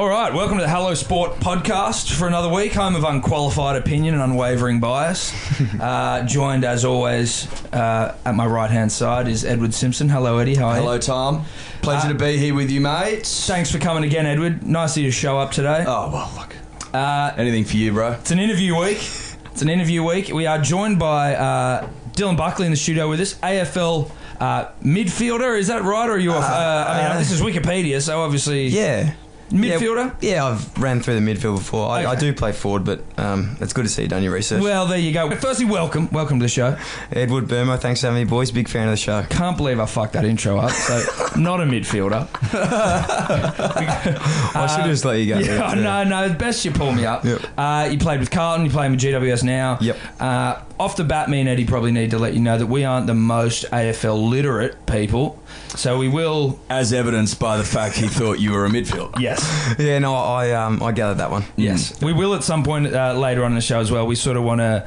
All right, welcome to the Hello Sport podcast for another week. Home of unqualified opinion and unwavering bias. Uh, joined, as always, uh, at my right hand side is Edward Simpson. Hello, Eddie. How are Hello. Tom. Pleasure Uh, to be here with you, mates. Thanks for coming again, Edward. Nice of you to show up today. Oh well, look. Uh, Anything for you, bro? it's an interview week. It's an interview week. We are joined by uh, Dylan Buckley in the studio with us, AFL uh, midfielder. Is that right? Or are you? a- uh, I mean, this is Wikipedia, so obviously Yeah. Midfielder. Yeah, yeah, I've ran through the midfield before. I, I do play forward, but um, it's good to see you done your research. Well, there you go. Firstly, welcome, welcome to the show. Edward Burmo, thanks for having me, boys. Big fan of the show. Can't believe I fucked that intro up. So, not a midfielder. I should have just let you go. Yeah, no, no. Best you pull me up. Yep. Uh, you played with Carlton. You playing with GWS now. Yep. Uh, off the bat, me and Eddie probably need to let you know that we aren't the most AFL literate people. So we will. As evidenced by the fact he thought you were a midfielder. Yes. Yeah, no, I um, I gathered that one. Yes. We will at some point uh, later on in the show as well. We sort of want to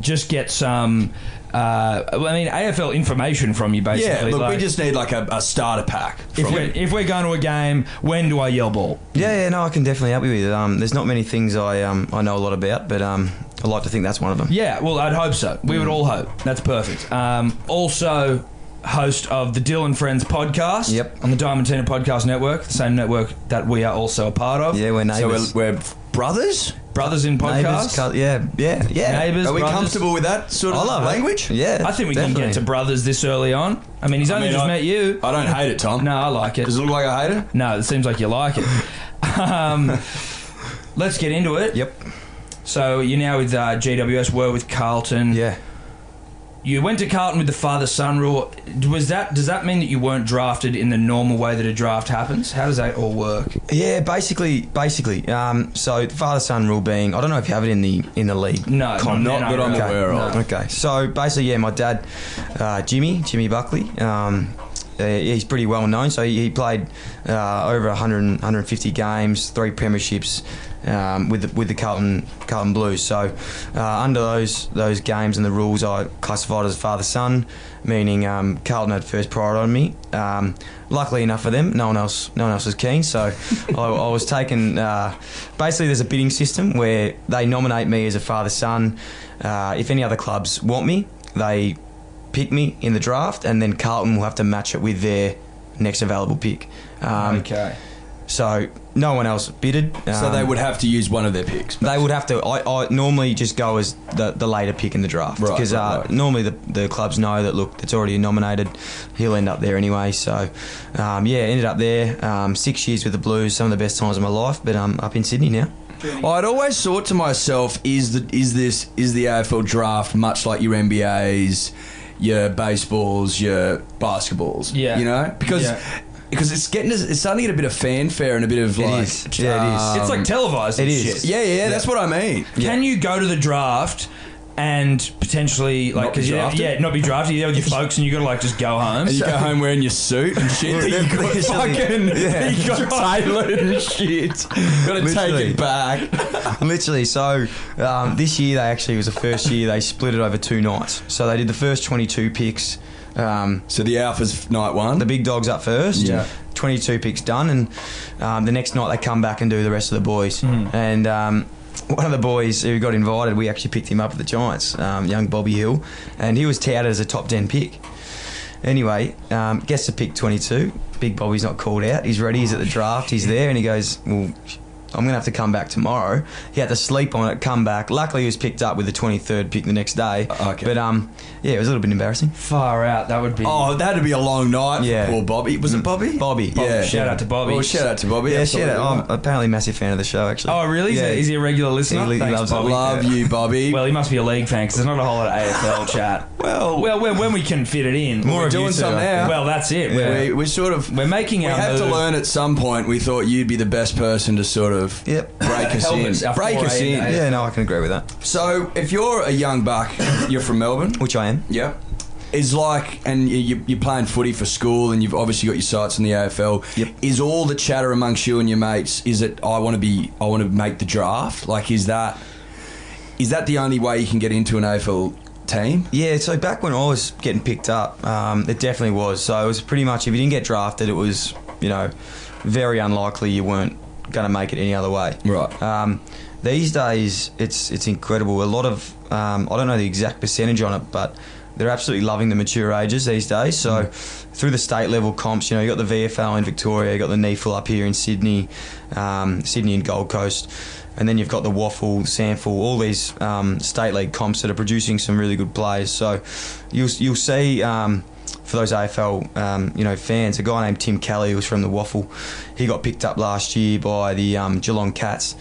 just get some. Uh, I mean, AFL information from you, basically. Yeah, look, like, we just need like a, a starter pack. If we're, if we're going to a game, when do I yell ball? Yeah, yeah, no, I can definitely help you with it. Um, there's not many things I um, I know a lot about, but um, I like to think that's one of them. Yeah, well, I'd hope so. We Mm. would all hope. That's perfect. Um, also, host of the Dylan Friends podcast. Yep. On the Diamond Tina Podcast Network, the same network that we are also a part of. Yeah, we're so neighbours. we're, we're brothers. Brothers in Neighbours, podcast. cou- yeah, yeah, yeah. Neighbours, Are we brothers. comfortable with that sort of I love it. language? Yeah, I think we definitely. can get to brothers this early on. I mean, he's only I mean, just I- met you. I don't hate it, Tom. no, I like it. Does it look like I hate it? No, it seems like you like it. um, let's get into it. Yep. So you're now with uh, GWS, were with Carlton. Yeah. You went to Carlton with the father-son rule. Was that? Does that mean that you weren't drafted in the normal way that a draft happens? How does that all work? Yeah, basically, basically. Um, so father son rule being, I don't know if you have it in the in the league. No, Con- not, not that I'm okay. aware of. No. Okay, so basically, yeah, my dad, uh, Jimmy, Jimmy Buckley, um, uh, he's pretty well known. So he, he played uh, over 100, 150 games, three premierships um, with the, with the Carlton Carlton Blues. So uh, under those those games and the rules, I classified as father son, meaning um, Carlton had first priority on me. Um, luckily enough for them, no one else no one else was keen. So I, I was taken. Uh, basically, there's a bidding system where they nominate me as a father son. Uh, if any other clubs want me, they pick me in the draft, and then Carlton will have to match it with their next available pick. Um, okay. So no one else bidded. So Um, they would have to use one of their picks. They would have to. I, I normally just go as the, the later pick in the draft Right, because right, uh, right. normally the, the clubs know that look, it's already nominated. He'll end up there anyway. So um, yeah, ended up there. Um, six years with the Blues, some of the best times of my life. But I'm up in Sydney now. I'd always thought to myself, is the is this is the AFL draft much like your NBA's, your baseballs, your basketballs? Yeah. you know, because Yeah. because it's getting it's starting to get a bit of fanfare and a bit of It like is. Yeah, it is. um, it's like televised. it and is. shit. yeah, yeah, that's what I mean. Can you go to the draft and potentially like because you drafted? yeah not be drafted? You're there with your folks and you got to like just go home. And you go home wearing your suit and shit. you got fucking, Yeah. you got tailored and shit. Got to take it back. Literally. So um, this year they actually was the first year they split it over two nights. So they did the first 22 picks. Um, So the Alphas night one. the big dogs up first. Yeah. 22 picks done, and um, the next night they come back and do the rest of the boys. Mm-hmm. And um, one of the boys who got invited, we actually picked him up at the Giants, um, young Bobby Hill, and he was touted as a top 10 pick. Anyway, um, gets to pick 22. Big Bobby's not called out. He's ready. He's at the draft. He's there, and he goes, "Well, I'm going to have to come back tomorrow." He had to sleep on it, come back. Luckily, he was picked up with the 23rd pick the next day. Okay. But um, yeah, it was a little bit embarrassing. Far out. That would be. Oh, that had to be a long night Yeah. for poor Bobby. Was it Bobby? Bobby. Yeah. Shout out to Bobby. Well, shout out to Bobby. Yeah, Absolutely shit. I'm apparently a massive fan of the show, actually. Oh, really? Is, Yeah. he, is he a regular listener? He Thanks, loves. Bobby. Love Yeah. you, Bobby. Well, he must be a league fan because there's not a whole lot of AFL chat. Well- well, when, when we can fit it in. More we're doing some now. Well, that's it. we, We're, we sort of we're making we our had to learn at some point. We thought you'd be the best person to sort of Yep. break us in. us, our break us foray in. into Yeah, no, I can agree with that. So, if you're a young buck, you're from Melbourne. Which I am. Yeah. Is like, and you- you, you're playing footy for school, and you've obviously got your sights in the AFL. Yep. Is all the chatter amongst you and your mates? Is it I want to be, I want to make the draft? Like, is that, is that the only way you can get into an AFL team? Yeah, so back when I was getting picked up, um, it definitely was. So it was pretty much if you didn't get drafted, it was you know very unlikely you weren't going to make it any other way. Right. Um, these days, it's it's incredible. A lot of um, I don't know the exact percentage on it, but they're absolutely loving the mature ages these days. So through the state level comps, you know, you got the VFL in Victoria, you got the NEAFL up here in Sydney, um, Sydney and Gold Coast. And then you've got the WAFL, SANFL, all these um, state league comps that are producing some really good players. So you'll you'll see um, for those AFL um, you know fans, a guy named Tim Kelly who was from the WAFL. He got picked up last year by the um, Geelong Cats,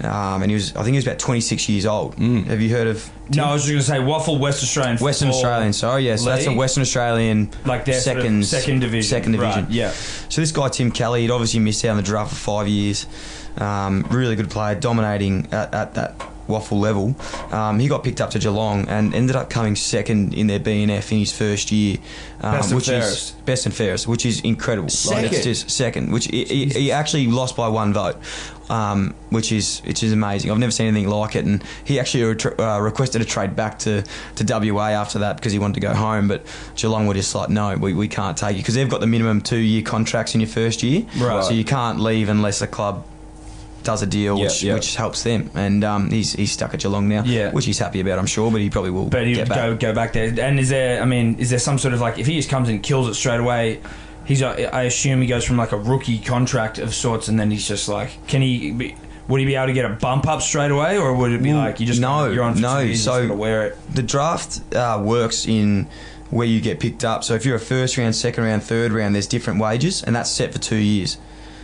um, and he was I think he was about 26 years old. Mm. Have you heard of No, I was just going to say WAFL West Australian. Western Australian? Sorry, yes, that's a. Western Australian Like their sort of second second division. Second division. Right, yeah. So this guy Tim Kelly, he'd obviously missed out on the draft for five years. Um, really good player, dominating at, at that WAFL level. Um, he got picked up to Geelong and ended up coming second in their B&F in his first year, um, Best and which fairest. is best and fairest, which is incredible. Like, Second? it's just second, which he, he, he actually lost by one vote. Um, which is which is amazing. I've never seen anything like it, and he actually uh, requested a trade back to, to WA after that because he wanted to go home. But Geelong were just like, no, we, we can't take you because they've got the minimum two year contracts in your first year, Right. so you can't leave unless the club does a deal, Yeah, which yeah. which helps them. And um, he's he's stuck at Geelong now, Yeah. which he's happy about, I'm sure. But he probably will But he get would back. go go back there. And is there? I mean, is there some sort of like if he just comes and kills it straight away? He's. a- I assume he goes from like a rookie contract of sorts, and then he's just like, can he? Be, would he be able to get a bump up straight away, or would it be like you just no, you're on no, years, so- you just gotta wear it? the draft uh, works in where you get picked up. So if you're a first round, second round, third round, there's different wages, and that's set for two years.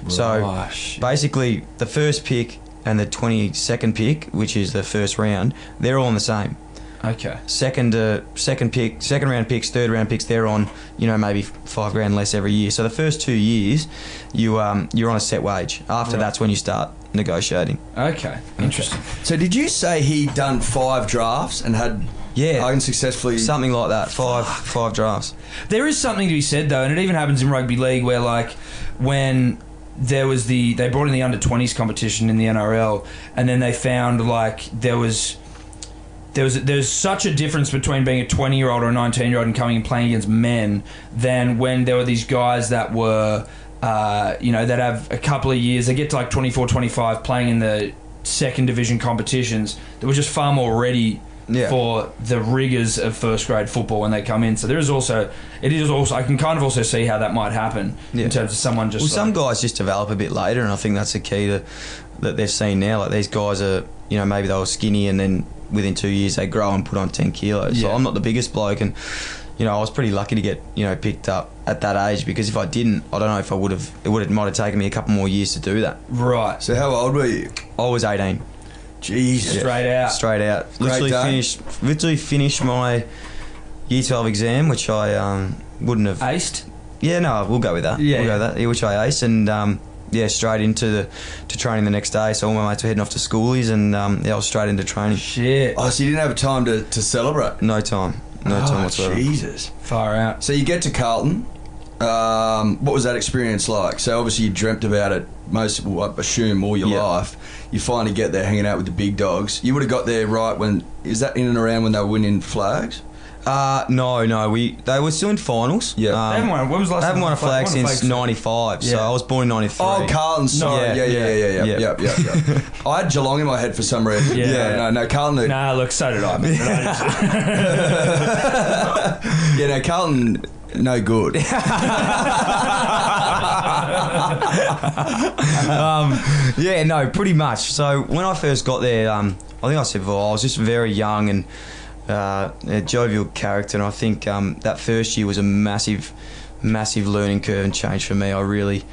So Right. basically, the first pick and the 22nd pick, which is the first round, they're all on the same. Okay. Second, uh, second pick, second round picks, third round picks, they're on, you know, maybe five grand less every year. So the first two years, you um, you're on a set wage. After Right. that's when you start negotiating. Okay. Interesting. So did you say he done five drafts and had Yeah. unsuccessfully? Something like that. Five, five drafts. There is something to be said though, and it even happens in rugby league where like when there was the they brought in the under 20s competition in the NRL and then they found like there was there was there's such a difference between being a 20 year old or a 19 year old and coming and playing against men than when there were these guys that were uh, you know that have a couple of years they get to like 24 25 playing in the second division competitions that were just far more ready Yeah. for the rigors of first grade football when they come in. So there is also, it is also, I can kind of also see how that might happen Yeah. in terms of someone just. Well, some guys just develop a bit later, and I think that's the key to that they've seen now. Like these guys are, you know, maybe they were skinny, and then within two years they grow and put on ten kilos. So I'm not the biggest bloke, and you know, I was pretty lucky to get you know picked up at that age because if I didn't, I don't know if I would have. It would have might have taken me a couple more years to do that. right, so how old were you? I was 18, Jesus. straight out. straight out. Great Literally day. finished. Literally finished my year 12 exam, which I um, wouldn't have. Aced. Yeah, no, we'll go with that. Yeah, we'll yeah. go with that. Which I ace and um, yeah, straight into the to training the next day. So all my mates were heading off to schoolies, and um, yeah, I was straight into training. Shit. Oh, so you didn't have time to, to celebrate? No time, no oh, time whatsoever. Jesus. Far out. So you get to Carlton. Um, what was that experience like? So obviously you dreamt about it most, I assume, all your Yeah. life. You finally get there, hanging out with the big dogs. You would have got there right when is that in and around when they were winning flags? Uh, no, no, we they were still in finals. Yeah. um, They haven't won- when was last they haven't won a flag won a since flag? '95. So I was born in '93. Oh, Carlton. Sorry. Yeah, Yeah, yeah, yeah, yeah, yeah, yeah. yeah, yeah. yeah. I had Geelong in my head for some reason. Yeah. Yeah, no, no, Carlton. Nah, look, so did I. Man. But I just- Yeah, no, Carlton. No good. um, yeah, no, pretty much. So when I first got there, um, I think I said before, I was just very young and uh, a jovial character, and I think um, that first year was a massive, massive learning curve and change for me. I really,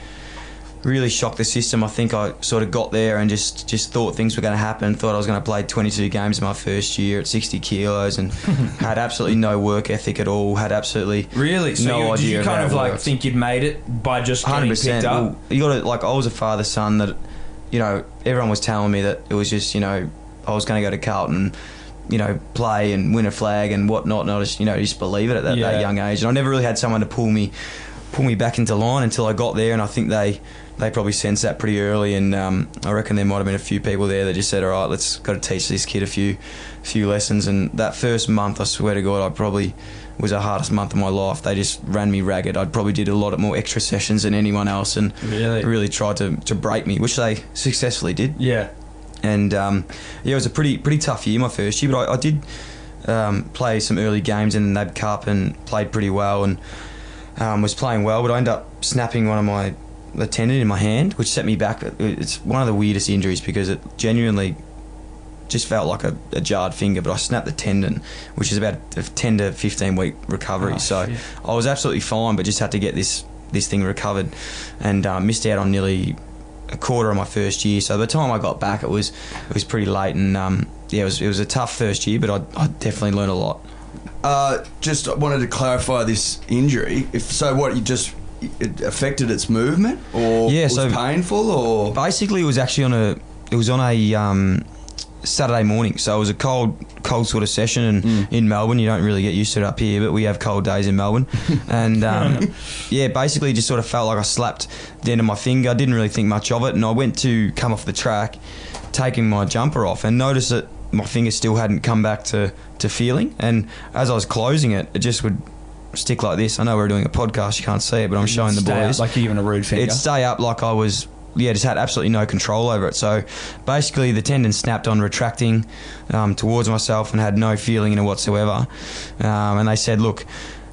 really shocked the system. I think I sort of got there and just, just thought things were going to happen. Thought I was going to play 22 games in my first year at 60 kilos, and had absolutely no work ethic at all. Had absolutely really? So no you, did idea you kind of like think you'd made it by just getting Hundred picked percent. up? You got to like. I was a father son that, you know, everyone was telling me that it was just you know I was going to go to Carlton, you know, play and win a flag and whatnot. And I just you know just believe it at that, Yeah. that young age. And I never really had someone to pull me, pull me back into line until I got there, and I think they they probably sensed that pretty early, and um, I reckon there might have been a few people there that just said, "All right, let's got to teach this kid a few few lessons." And that first month, I swear to God, I probably was the hardest month of my life. They just ran me ragged. I probably did a lot of more extra sessions than anyone else, and Really? really tried to, to break me, which they successfully did Yeah. and um, yeah, it was a pretty pretty tough year my first year, but I, I did um, play some early games in the NAB Cup and played pretty well and um, was playing well, but I ended up snapping one of my the tendon in my hand, which set me back. It's one of the weirdest injuries because it genuinely just felt like a, a jarred finger, but I snapped the tendon, which is about a 10 to 15 week recovery. Oh, so shit. I was absolutely fine, but just had to get this this thing recovered, and uh, missed out on nearly a quarter of my first year. So by the time I got back, it was it was pretty late, and um, yeah, it was it was a tough first year, but I, I definitely learned a lot. Uh, just wanted to clarify this injury. If so, what you just it affected its movement, or Yeah, was so- painful, or? Basically, it was actually on a it was on a um, Saturday morning, so it was a cold cold sort of session, and Mm. in Melbourne, you don't really get used to it up here, but we have cold days in Melbourne, and um, yeah, basically just sort of felt like I slapped the end of my finger. I didn't really think much of it, and I went to come off the track, taking my jumper off, and noticed that my finger still hadn't come back to to feeling, and as I was closing it, it just would stick like this. I know we're doing a podcast, you can't see it, but I'm showing the boys. like you're giving a rude finger. it'd stay up like I was yeah just had absolutely no control over it. So basically the tendon snapped on retracting um, towards myself and had no feeling in it whatsoever. Um, and they said look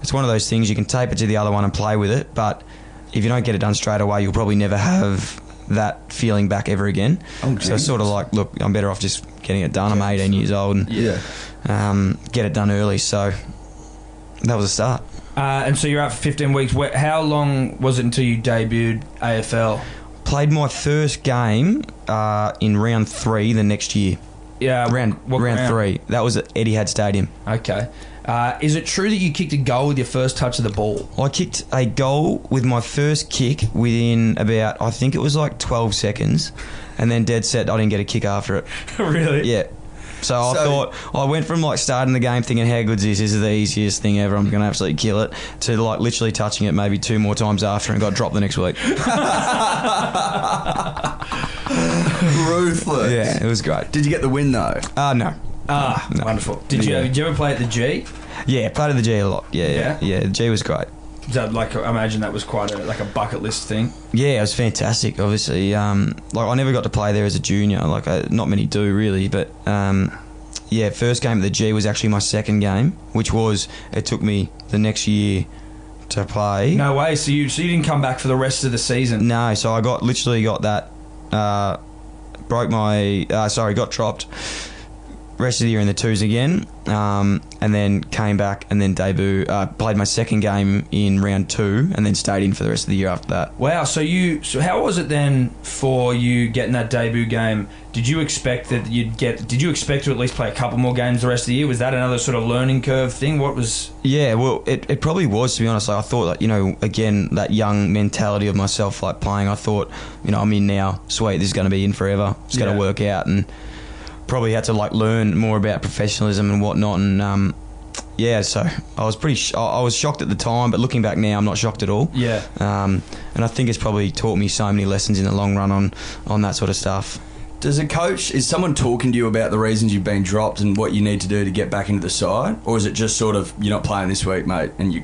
it's one of those things you can tape it to the other one and play with it but if you don't get it done straight away you'll probably never have that feeling back ever again. Oh, so it's sort of like look I'm better off just getting it done. I'm 18 years old and yeah. um, get it done early. So that was a start uh, and so you're out for 15 weeks. Where, how long was it until you debuted AFL? played my first game uh, in round three the next year Yeah, round what round three. That was at Etihad Stadium. Okay. Uh, is it true that you kicked a goal with your first touch of the ball? I kicked a goal with my first kick within about I think it was like 12 seconds, and then dead set I didn't get a kick after it. really? Yeah. So, I thought I went from like starting the game thinking how good's this? This is the easiest thing ever. I'm gonna absolutely kill it. To like literally touching it maybe two more times after and got dropped the next week. Ruthless. yeah, it was great. Did you get the win though? Uh no. Ah, No. wonderful. Did you, Yeah. did you ever play at the G? Yeah, played at the G a lot. Yeah, Yeah? yeah, yeah. The G was great. That like I imagine that was quite a like a bucket list thing. Yeah, it was fantastic. Obviously, um, like I never got to play there as a junior. Like I, not many do really, but um, yeah, first game at the G was actually my second game, which was it took me the next year to play. No way. So you so you didn't come back for the rest of the season. No, so I got literally got that, uh, broke my, uh, sorry, got dropped. Rest of the year in the twos again, um, and then came back and then debut. Uh, played my second game in round two, and then stayed in for the rest of the year after that. Wow. So you so how was it then for you getting that debut game? Did you expect that you'd get? Did you expect to at least play a couple more games the rest of the year? Was that another sort of learning curve thing? What was? Yeah, well, it, it probably was to be honest. Like, I thought that you know, again, that young mentality of myself, like playing. I thought, you know, I'm in now. Sweet, this is going to be in forever. It's going Yeah. to work out, and probably had to like learn more about professionalism and whatnot. And um, yeah, so I was pretty. Sh- I was shocked at the time, but looking back now, I'm not shocked at all. Yeah. Um, and I think it's probably taught me so many lessons in the long run on on that sort of stuff. Does a coach is someone talking to you about the reasons you've been dropped and what you need to do to get back into the side, or is it just sort of you're not playing this week, mate, and you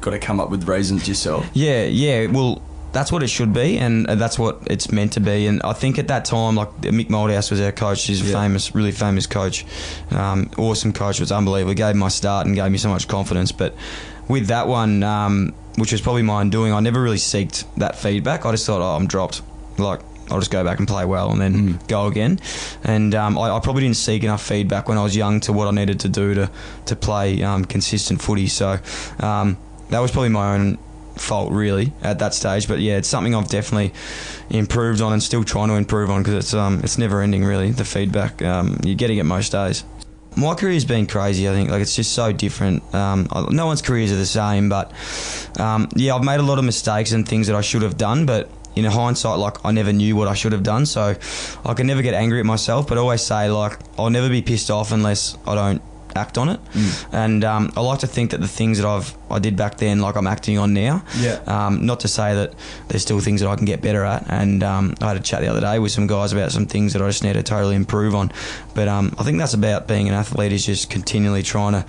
got to come up with reasons yourself? Yeah, yeah. Well, that's what it should be, and that's what it's meant to be. And I think at that time, like Mick Malthouse was our coach. He's a Yeah. famous, really famous coach. Um, awesome coach. It Was unbelievable. Gave me my start and gave me so much confidence. But with that one, um, which was probably my undoing, I never really seeked that feedback. I just thought, oh, I'm dropped. Like. I'll just go back and play well and then Mm. go again. And um, I, I probably didn't seek enough feedback when I was young to what I needed to do to to play um, consistent footy. So um, that was probably my own fault really at that stage. But yeah, it's something I've definitely improved on and still trying to improve on because it's um it's never ending really. The feedback um, you're getting it most days. My career's been crazy. I think like it's just so different. Um, no one's careers are the same, but um, yeah, I've made a lot of mistakes and things that I should have done, but. In hindsight, like I never knew what I should have done, so I can never get angry at myself. But always say, like, I'll never be pissed off unless I don't act on it. Mm. And um, I like to think that the things that I've I did back then, like I'm acting on now. Yeah. Um, not to say that there's still things that I can get better at. And um, I had a chat the other day with some guys about some things that I just need to totally improve on. But um, I think that's about being an athlete is just continually trying to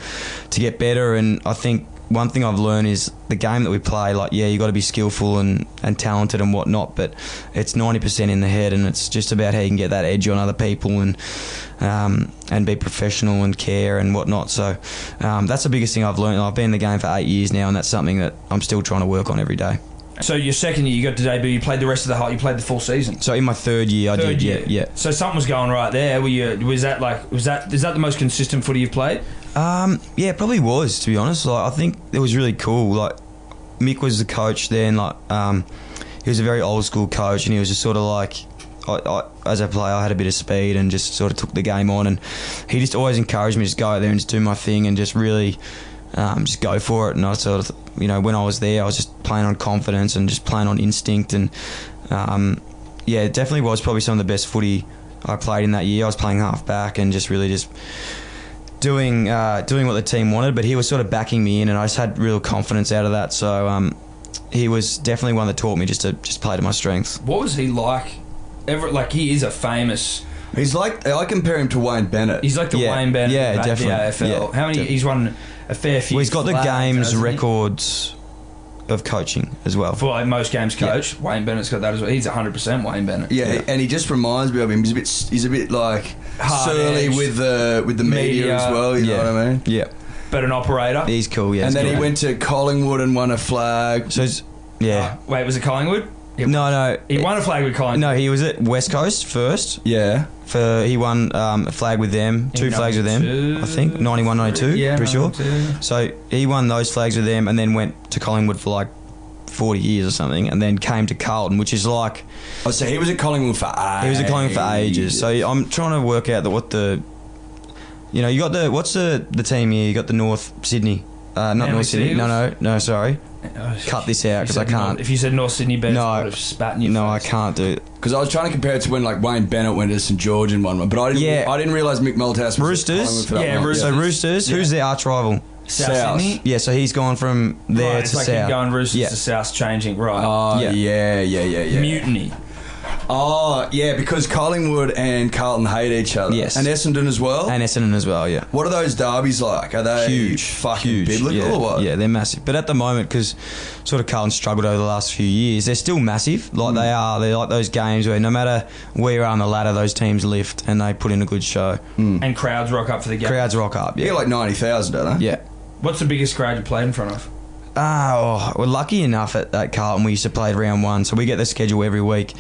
to get better. And I think one thing I've learned is the game that we play. Like, yeah, you got to be skillful and, and talented and whatnot, but it's ninety percent in the head, and it's just about how you can get that edge on other people and um, and be professional and care and whatnot. So um, that's the biggest thing I've learned. I've been in the game for eight years now, and that's something that I'm still trying to work on every day. So your second year, you got to debut. You played the rest of the whole. You played the full season. So in my third year, I did, year. yeah, yeah. So something was going right there. Were you? Was that like? Was that? Is that the most consistent footy you've played? Um, yeah, it probably was to be honest. Like I think it was really cool. Like Mick was the coach then. Like um, he was a very old school coach, and he was just sort of like. I, I, as a player, I had a bit of speed and just sort of took the game on, and he just always encouraged me to just go out there and just do my thing and just really um, just go for it. And I sort of, you know, when I was there, I was just playing on confidence and just playing on instinct, and um, yeah, it definitely was probably some of the best footy I played in that year. I was playing half back and just really just doing uh, doing what the team wanted, but he was sort of backing me in, and I just had real confidence out of that. So um, he was definitely one that taught me just to just play to my strengths. What was he like? Ever like he is a famous. He's like I compare him to Wayne Bennett. He's like the Yeah, Wayne Bennett yeah, of the definitely, AFL. yeah, How many? definitely. He's won a fair few. Well, he's got the games records of coaching as well. for like most games coach. Wayne Bennett's got that as well. He's hundred percent Wayne Bennett. yeah, and he just reminds me of him. He's a bit he's a bit like surly Hard-edged. with the with the media, Media. as well. You yeah, know what I mean? Yeah, but an operator. he's cool. Yeah, and then good. he went to Collingwood and won a flag. So yeah, Uh, wait, was it Collingwood? He, no, no, he won a flag with Collingwood. no. He was at West Coast first. Yeah, For he won um, a flag with them, two In flags with them, I think 91, 92, Yeah, pretty sure. So he won those flags with them, and then went to Collingwood for like forty years or something, and then came to Carlton, which is like oh, so he was at Collingwood for ages. he was at Collingwood for ages. So I'm trying to work out the, what the, you know, you got the what's the the team here? You got the North Sydney, uh, not North Sydney. No, no, no. Sorry, Oh, cut this out because I can't. If you said North Sydney Bears, No. I would have spat in your No, I face. can't do it. because I was trying to compare it to when like Wayne Bennett went to St George and won one, but I didn't. Yeah. I didn't realize Mick Malthouse was Roosters? Collingwood for that Yeah, one. Roosters. So Roosters, who's their arch rival? South, South. Sydney. Yeah, so he's gone from there right, to it's like south. going Roosters yeah. to South, changing right. Oh Yeah. yeah, yeah, yeah, yeah. Mutiny. Oh yeah, because Collingwood and Carlton hate each other. Yes. and Essendon as well. and Essendon as well. Yeah. what are those derbies like? Are they huge, fucking huge, biblical yeah, or what? Yeah, they're massive. But at the moment, because sort of Carlton struggled over the last few years, they're still massive. Like hmm. they are. They're like those games where no matter where you are on the ladder, those teams lift and they put in a good show. Hmm. And crowds rock up for the game. Crowds rock up. You Yeah, get like ninety thousand, don't they? yeah. What's the biggest crowd you played in front of? Ah, oh, we're lucky enough at, at Carlton. We used to play round one, so we get the schedule every week,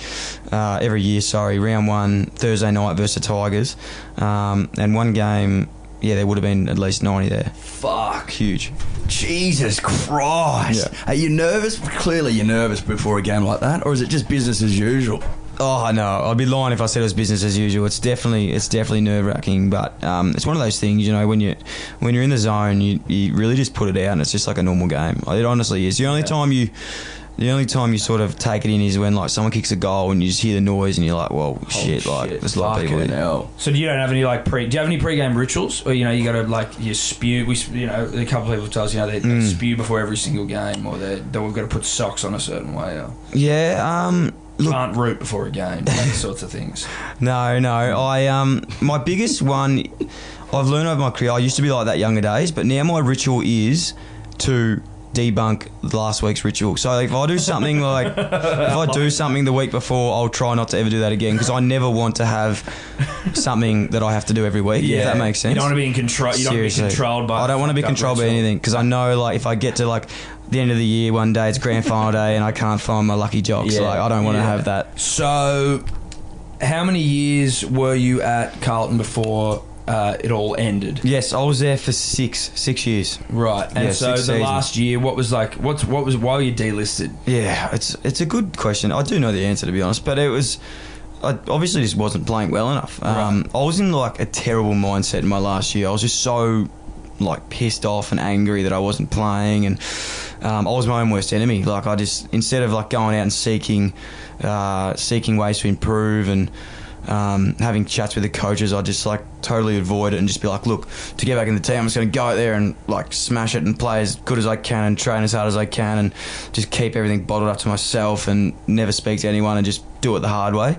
uh, every year. Sorry, round one Thursday night versus Tigers, um, and one game. Yeah, there would have been at least ninety there. Fuck. Huge. Jesus Christ. Yeah. Are you nervous? Clearly, you're nervous before a game like that, or is it just business as usual? Oh no, I'd be lying if I said it was business as usual. It's definitely it's definitely nerve wracking, but um, it's one of those things. You know, when you when you're in the zone, you, you really just put it out, and it's just like a normal game. It honestly is. The only time you the only time you sort of take it in is when like someone kicks a goal and you just hear the noise and you're like, well, shit, like shit, there's a lot of people. hell. So do you don't have any like pre? Do you have any pre-game rituals, or you know you got to like you spew? We you know a couple of people tell us you know they, they Mm. spew before every single game, or they that we've got to put socks on a certain way, or Yeah. Um. Can't root before a game, that sorts of things. No, no. I um my biggest one I've learned over my career. I used to be like that younger days, but now my ritual is to debunk last week's ritual. So if I do something like if I do something the week before, I'll try not to ever do that again because I never want to have something that I have to do every week. Yeah, If that makes sense. You don't want to be in control. You don't want to be controlled by. I don't want to be controlled by anything because I know like if I get to like the end of the year one day it's grand final day and I can't find my lucky jocks. Yeah. Like I don't want to Yeah. have that. So, how many years were you at Carlton before uh, it all ended? Yes, I was there for six six years. Right, and Yeah, so the seasons. last year, what was like? What's what was why were you delisted? Yeah, it's it's a good question. I do know the answer to be honest, but it was. I obviously just wasn't playing well enough. Um, I was in like a terrible mindset in my last year. I was just so like pissed off and angry that I wasn't playing, and um, I was my own worst enemy. Like I just instead of like going out and seeking uh, seeking ways to improve and um, having chats with the coaches, I just like totally avoid it and just be like, look, to get back in the team, I'm just going to go out there and like smash it and play as good as I can and train as hard as I can and just keep everything bottled up to myself and never speak to anyone and just do it the hard way,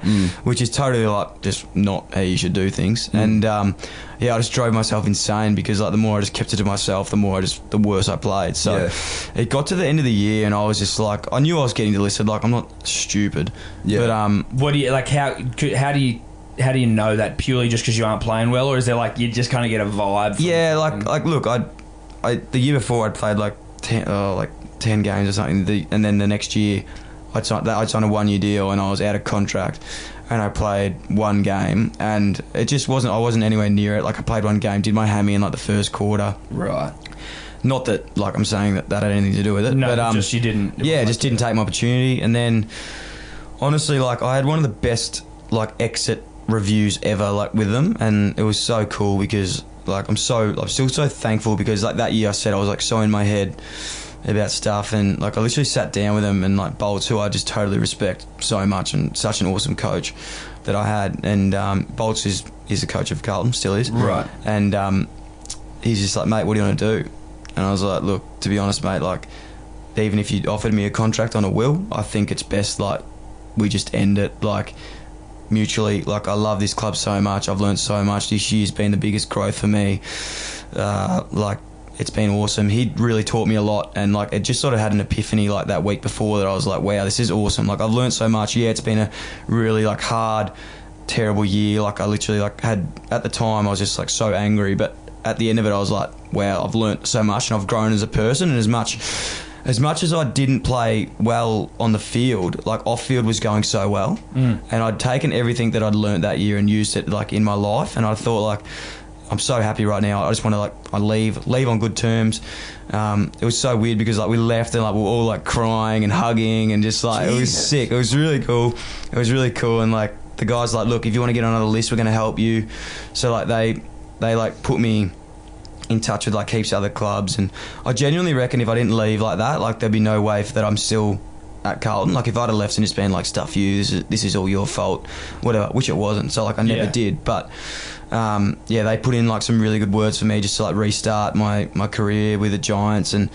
which is totally like just not how you should do things. And um, yeah, I just drove myself insane because like the more I just kept it to myself, the more I just the worse I played. So Yeah. it got to the end of the year and I was just like, I knew I was getting delisted. Like I'm not stupid, Yeah. but um, What do you like? How could- how do you how do you know that purely just because you aren't playing well, or is there like you just kind of get a vibe? from- Yeah, like like look, I, I the year before I'd played like ten, uh, like ten games or something, the, and then the next year I'd signed I'd signed a one year deal and I was out of contract, and I played one game and it just wasn't I wasn't anywhere near it. Like I played one game, did my hammy in like the first quarter. right. Not that like I'm saying that that had anything to do with it, No, but um, just you didn't. yeah, just didn't take my opportunity. And then, honestly, like I had one of the best like exit reviews ever, like with them, and it was so cool because like I'm so I'm still so thankful because like that year I said I was like so in my head about stuff and like I literally sat down with him and like Bolts who I just totally respect so much and such an awesome coach that I had and um, Bolts is is a coach of Carlton still is Right. and um, he's just like, mate, what do you want to do? And I was like, look, to be honest, mate, like, even if you offered me a contract on a will, I think it's best like we just end it like mutually. Like, I love this club so much. I've learned so much. This year's been the biggest growth for me. Uh, like, it's been awesome. He really taught me a lot, and like, it just sort of had an epiphany like that week before that I was like, wow, this is awesome. Like, I've learned so much. Yeah, it's been a really like hard terrible year. Like I literally like had at the time I was just like so angry, but at the end of it I was like, wow, I've learnt so much and I've grown as a person. And as much as much as I didn't play well on the field, like off field was going so well, Mm. and I'd taken everything that I'd learnt that year and used it like in my life, and I thought like. I'm so happy right now. I just want to like I leave, leave on good terms. Um, it was so weird because like we left and like we were all like crying and hugging and just like it was sick. It was really cool. It was really cool and like the guys like, look, if you want to get on another list, we're going to help you. So like they they like put me in touch with like heaps of other clubs, and I genuinely reckon if I didn't leave like that, like there'd be no way that I'm still at Carlton. Like if I'd have left and just been like, stuff you, this is, this is all your fault, whatever, which it wasn't. So like I never Yeah. did, but. Um, yeah, they put in like some really good words for me just to like restart my, my career with the Giants, and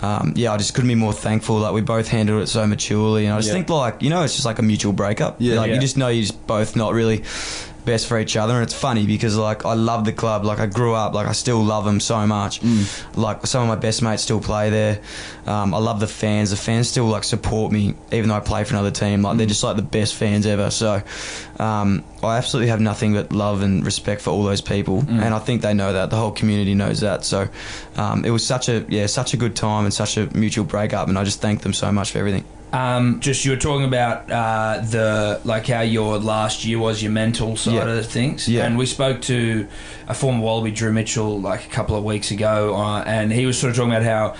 um, yeah, I just couldn't be more thankful. Like we both handled it so maturely, and I just Yeah. think like you know it's just like a mutual breakup. Yeah. like Yeah. you just know you're just both not really best for each other. And it's funny because like I love the club. Like I grew up like I still love them so much. Like some of my best mates still play there. Um, I love the fans. The fans still like support me even though I play for another team. Like they're just like the best fans ever. So um, I absolutely have nothing but love and respect for all those people. And I think they know that. The whole community knows that. So um, it was such a yeah such a good time and such a mutual breakup. And I just thank them so much for everything Um, just you were talking about uh, the like how your last year was your mental side Yeah. of things, Yeah. and we spoke to a former Wallaby, Drew Mitchell, like a couple of weeks ago, uh, and he was sort of talking about how.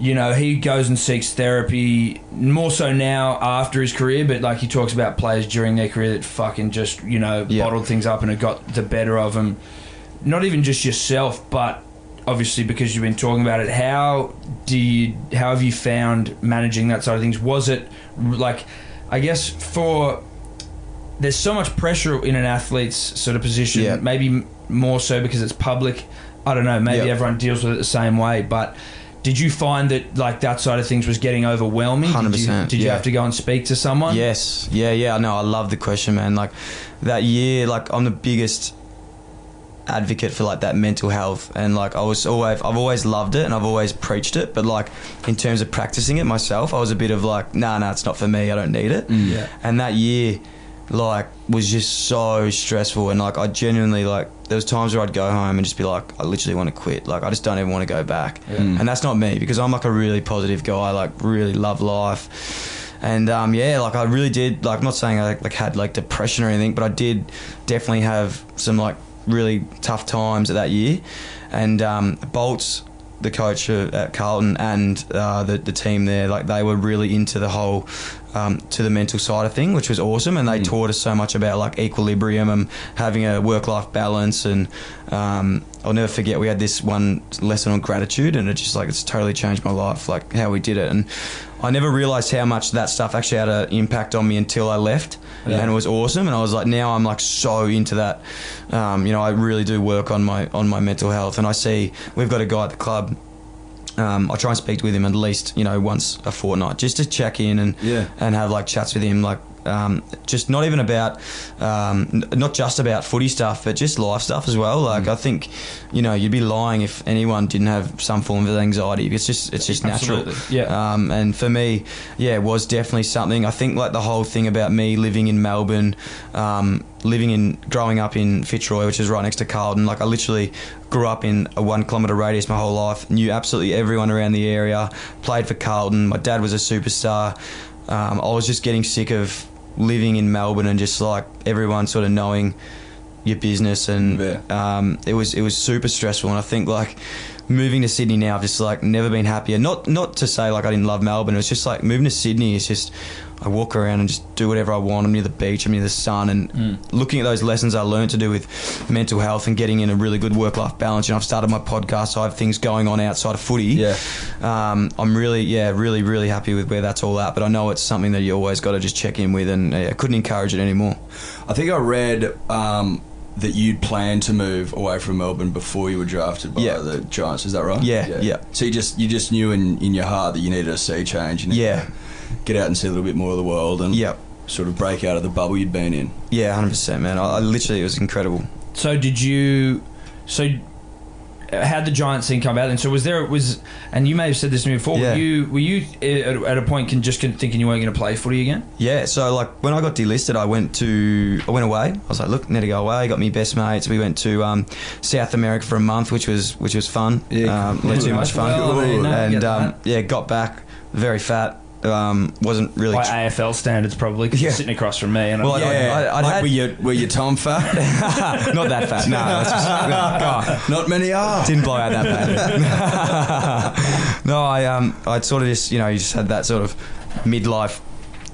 You know, he goes and seeks therapy more so now after his career, but like he talks about players during their career that fucking just, you know, Yeah. bottled things up and it got the better of them. Not even just yourself, but obviously because you've been talking about it how do you how have you found managing that side of things was it like i guess for there's so much pressure in an athlete's sort of position Yeah. maybe more so because it's public i don't know maybe Yeah. everyone deals with it the same way but did you find that like that side of things was getting overwhelming did you, 100%, did you yeah. have to go and speak to someone Yes, yeah, yeah. No, I love the question, man. Like that year, like I'm the biggest advocate for like that mental health, and like I was always, I've always loved it, and I've always preached it. But like in terms of practicing it myself, I was a bit of like, nah, nah, it's not for me. I don't need it. Yeah. And that year, like, was just so stressful, and like I genuinely like there was times where I'd go home and just be like, I literally want to quit. Like I just don't even want to go back. Yeah. And that's not me because I'm like a really positive guy. Like really love life. And um, yeah, like I really did. Like I'm not saying I like had like depression or anything, but I did definitely have some like really tough times at that year. And um, Bolts, the coach at Carlton, and uh, the the team there, like they were really into the whole. Um, to the mental side of thing, which was awesome, and they Mm. taught us so much about like equilibrium and having a work-life balance. And um, I'll never forget we had this one lesson on gratitude, and it just like it's totally changed my life, like how we did it. And I never realised how much that stuff actually had an impact on me until I left, Yeah. and it was awesome. And I was like, now I'm like so into that. Um, you know, I really do work on my on my mental health, and I see we've got a guy at the club. Um, I try and speak with him at least you know once a fortnight just to check in and Yeah. and have like chats with him like um, just not even about um, n- not just about footy stuff but just life stuff as well. Like I think you know you'd be lying if anyone didn't have some form of anxiety. It's just it's just natural. Absolutely, yeah. um, and for me yeah it was definitely something. I think like the whole thing about me living in Melbourne um, living in growing up in Fitzroy which is right next to Carlton like I literally grew up in a one kilometre radius my whole life knew absolutely everyone around the area played for Carlton. My dad was a superstar. Um, I was just getting sick of living in Melbourne and just like everyone sort of knowing your business and Yeah. um, it was it was super stressful. And I think like moving to Sydney now I've just like never been happier. Not not to say like I didn't love Melbourne. It was just like moving to Sydney is just I walk around and just do whatever I want I'm near the beach I'm near the sun and Mm. looking at those lessons I learned to do with mental health and getting in a really good work life balance and I've started my podcast so I have things going on outside of footy Yeah. um, I'm really, yeah, really, really happy with where that's all at. But I know it's something that you always got to just check in with, and yeah, I couldn't encourage it anymore. I think I read um, that you'd planned to move away from Melbourne before you were drafted by Yeah. the Giants. Is that right? Yeah, yeah. So you just you just knew in, in your heart that you needed a sea change. You needed Yeah. To get out and see a little bit more of the world and Yep. sort of break out of the bubble you'd been in. Yeah, hundred percent, man. I, I literally, it was incredible. So did you? So how did the Giants thing come about? And so was there was and you may have said this to me before. Yeah. Were you were you at, at a point can just thinking you weren't going to play footy again? Yeah, so like when I got delisted, I went to I went away. I was like, look, need to go away. Got me best mates. We went to um, South America for a month, which was which was fun. Yeah, um, cool. not too much fun. Well, I mean, no, and um, yeah, got back very fat. Um, wasn't really. By AFL standards, probably because Yeah. you're sitting across from me. And Well, I'm, I- I- I'd like had- were you were you Tom fat? not that fat. No, it's just, God. Not many are. Didn't blow out that bad. no, I um, I'd sort of just you know, you just had that sort of midlife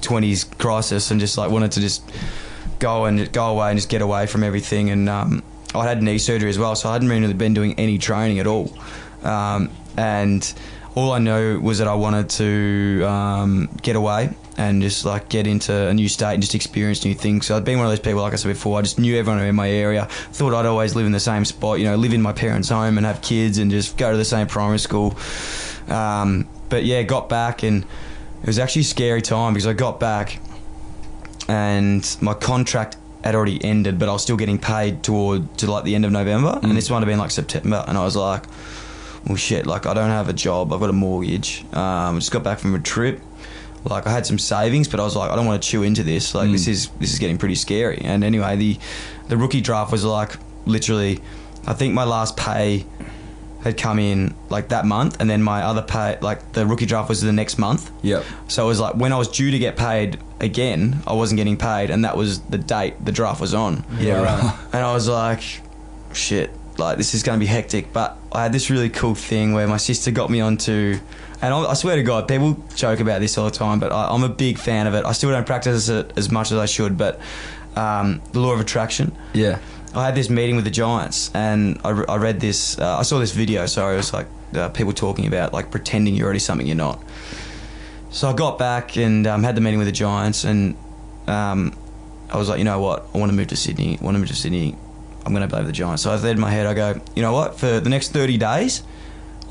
twenties crisis, and just like wanted to just go and go away and just get away from everything. And um, I had knee surgery as well, so I hadn't really been doing any training at all. Um, and all I knew was that I wanted to um, get away and just like get into a new state and just experience new things. So I'd been one of those people, like I said before, I just knew everyone in my area. Thought I'd always live in the same spot, you know, live in my parents' home and have kids and just go to the same primary school. Um, but yeah, got back and it was actually a scary time because I got back and my contract had already ended, but I was still getting paid toward to like the end of November, and this might have been like September, and I was like, "Well, shit! Like I don't have a job, I've got a mortgage. Um, just got back from a trip. Like I had some savings, but I was like, I don't want to chew into this. Like this is this is getting pretty scary. And anyway, the the rookie draft was like literally, I think my last pay had come in like that month, and then my other pay, like the rookie draft was the next month. Yep. So it was like when I was due to get paid again, I wasn't getting paid, and that was the date the draft was on. Yeah, right. And I was like, shit, like this is going to be hectic. But I had this really cool thing where my sister got me onto, and I, I swear to God, people joke about this all the time, but I, I'm a big fan of it. I still don't practice it as much as I should, but um, the law of attraction. Yeah. I had this meeting with the Giants, and I, re- I read this. Uh, I saw this video. Sorry, it was like uh, people talking about like pretending you're already something you're not. So I got back and um, had the meeting with the Giants, and um, I was like, you know what? I want to move to Sydney. I want to move to Sydney. I'm going to play with the Giants. So I said in my head, I go, you know what? For the next 30 days,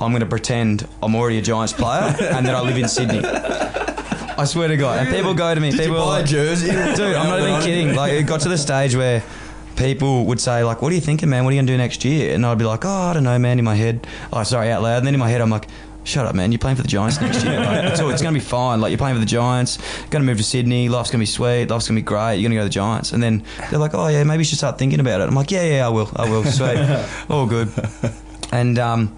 I'm going to pretend I'm already a Giants player and that I live in Sydney. I swear to God. And people go to me. Did people you buy a like- jersey? Dude, I'm not even kidding. Like, it got to the stage where people would say, like, what are you thinking, man? What are you going to do next year? And I'd be like, oh, I don't know, man, in my head. Oh, sorry, out loud. And then in my head, I'm like, shut up, man. You're playing for the Giants next year. Like, it's, all, it's going to be fine. Like, you're playing for the Giants. Going to move to Sydney. Life's going to be sweet. Life's going to be great. You're going to go to the Giants. And then they're like, oh, yeah, maybe you should start thinking about it. I'm like, yeah, yeah, I will. I will. Sweet. all good. And, um,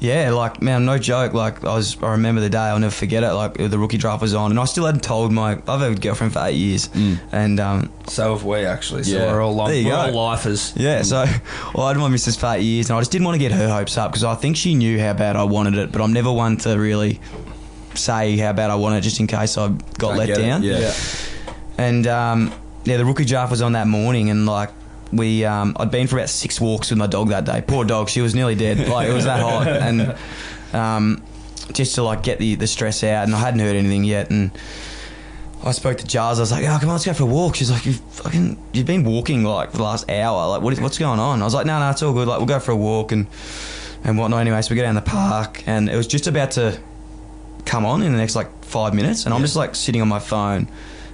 yeah, like man, no joke. Like I was, I remember the day. I'll never forget it. Like the rookie draft was on, and I still hadn't told my. I've had a girlfriend for eight years, and um, so have we actually. So Yeah. we're all long, There you we're go. all lifers. yeah. So well, I had my missus for eight years, and I just didn't want to get her hopes up because I think she knew how bad I wanted it, but I'm never one to really say how bad I want it, just in case I got Don't let get it, down. Yeah. And um, yeah, the rookie draft was on that morning, and like we, um, I'd been for about six walks with my dog that day. Poor dog, she was nearly dead. Like it was that hot, and um, just to like get the, the stress out, and I hadn't heard anything yet, and I spoke to Jars. I was like, "Oh, come on, let's go for a walk." She's like, "You fucking, you've been walking like for the last hour. Like, what is, what's going on?" I was like, "No, no, it's all good. Like, we'll go for a walk and and whatnot." Anyway, so we go down the park, and it was just about to come on in the next like five minutes, and I'm just like sitting on my phone,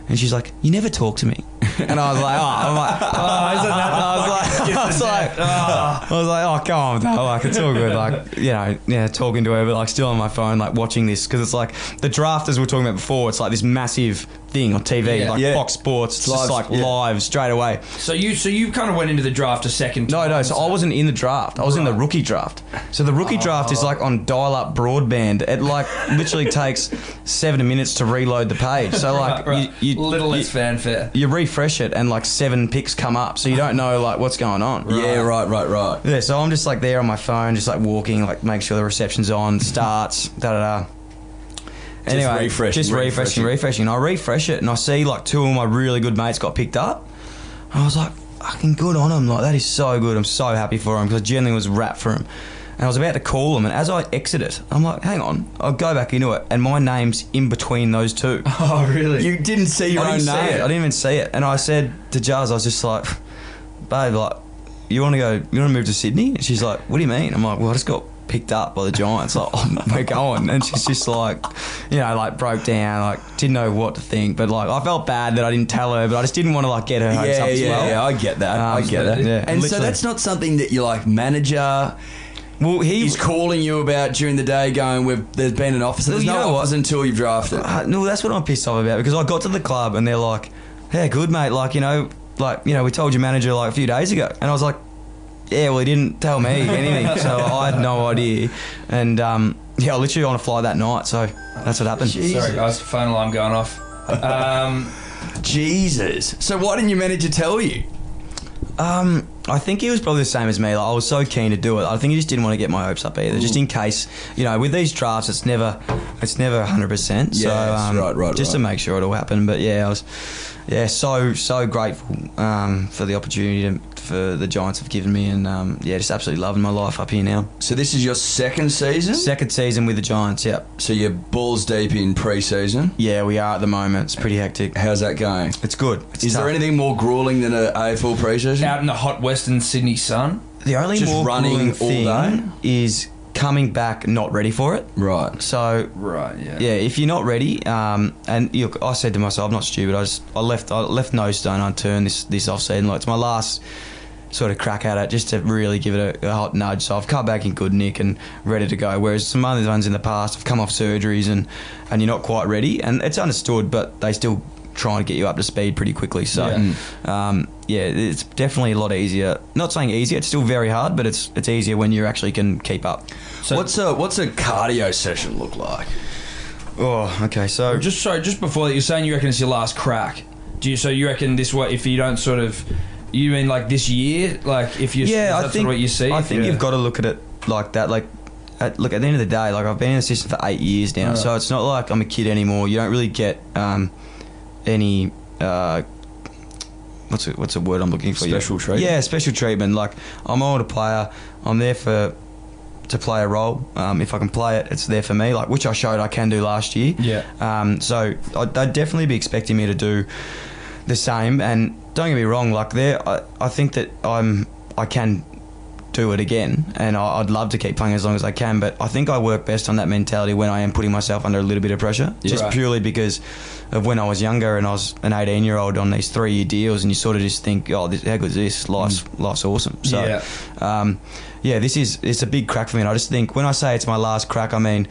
and she's like, "You never talk to me," and I was like, "Oh, I'm like, oh, isn't that?" I was like, I was like, I was like, "Oh, come on, though. like it's all good." Like, you know, yeah, talking to her, but like still on my phone, like watching this because it's like the draft as we were talking about before. It's like this massive thing on TV, Yeah. like Yeah. Fox Sports. It's Live, just like yeah. live straight away. So you so you kind of went into the draft a second. No, time, no. So I wasn't in the draft. I was in the rookie draft. So the rookie draft is like on dial-up broadband. It like literally takes seven minutes to reload the page. So like Right, right. You, you, little you, fanfare. you refresh it and like seven picks come up, so you don't know like what's going on. Yeah, right, right, right. Yeah, so I'm just like there on my phone, just like walking, like make sure the reception's on, starts, da da da. Anyway, refreshing, just refreshing, refreshing. refreshing. I refresh it and I see like two of my really good mates got picked up. I was like, fucking good on them. Like that is so good. I'm so happy for them because I genuinely was rapt for him. And I was about to call them, and as I exit it, I'm like, hang on, I'll go back into it, and my name's in between those two. Oh really? You didn't see your I own name. it. I didn't even see it. And I said to Jars, I was just like, babe, like, you want to go, you want to move to Sydney? And she's like, what do you mean? I'm like, well, I just got picked up by the Giants. Like, oh, we're going. And she's just like, you know, like broke down, like didn't know what to think. But like, I felt bad that I didn't tell her, but I just didn't want to like get her hopes yeah, up as yeah, well. yeah, I get that. I Um, get that. yeah, and so that's not something that your like manager Well, he is calling you about during the day, going, "We've there's been an officer." There's you no offers until you've drafted. Uh, no, that's what I'm pissed off about because I got to the club and they're like, "Yeah, good mate. Like you know, like you know, we told your manager like a few days ago," and I was like, "Yeah, well, he didn't tell me anything, so I had no idea." And um, yeah, I literally on a fly that night, so that's what happened. Sorry guys, phone alarm going off. Um, Jesus. So why didn't your manager tell you? Um, I think he was probably the same as me. Like, I was so keen to do it. I think he just didn't want to get my hopes up either, just in case. You know, with these drafts, it's never, it's never hundred percent. So, Yes, um, right, right, just to right. make sure it all happened. But yeah, I was, yeah, so so grateful um, for the opportunity to, for the Giants have given me, and um, yeah, just absolutely loving my life up here now. So this is your second season. Second season with the Giants. Yep. so you're balls deep in pre-season. Yeah, we are at the moment. It's pretty hectic. How's that going? It's good. It's Is there anything more grueling than an AFL pre-season? out in the hot Western Sydney sun. The only Just more running grueling all thing is coming back not ready for it. Right. So Right. Yeah. Yeah, if you're not ready, um, and look, I said to myself, I'm not stupid. I just I left I left no stone unturned this this off season. Like it's my last sort of crack at it, just to really give it a, a hot nudge. So I've come back in good nick and ready to go. Whereas some other ones in the past have come off surgeries and and you're not quite ready, and it's understood, but they still try and get you up to speed pretty quickly. So Yeah. um, yeah, it's definitely a lot easier. Not saying easier, it's still very hard, but it's it's easier when you actually can keep up. So what's a what's a cardio session look like? Oh, okay. So just sorry, just before that, you're saying you reckon it's your last crack. Do you? So you reckon this? What if you don't sort of? You mean like this year? Like if you? yeah, I think sort of what you see. I think Yeah. you've got to look at it like that. Like, at, look at the end of the day, like I've been in an assistant for eight years now, Right. so it's not like I'm a kid anymore. You don't really get um, any. Uh, What's a, what's a word I'm looking for? Special yeah. treatment? Yeah, special treatment. Like I'm an older player. I'm there for to play a role. Um, if I can play it, it's there for me. Like which I showed I can do last year. Yeah. Um, so I'd, they'd definitely be expecting me to do the same. And don't get me wrong, like there, I, I think that I'm I can do it again, and I, I'd love to keep playing as long as I can. But I think I work best on that mentality when I am putting myself under a little bit of pressure, just Right. purely because of when I was younger and I was an 18 year old on these three year deals, and you sort of just think, oh, this, how good is this? Life's life's awesome. So, Yeah. um, yeah, this is it's a big crack for me. And I just think when I say it's my last crack, I mean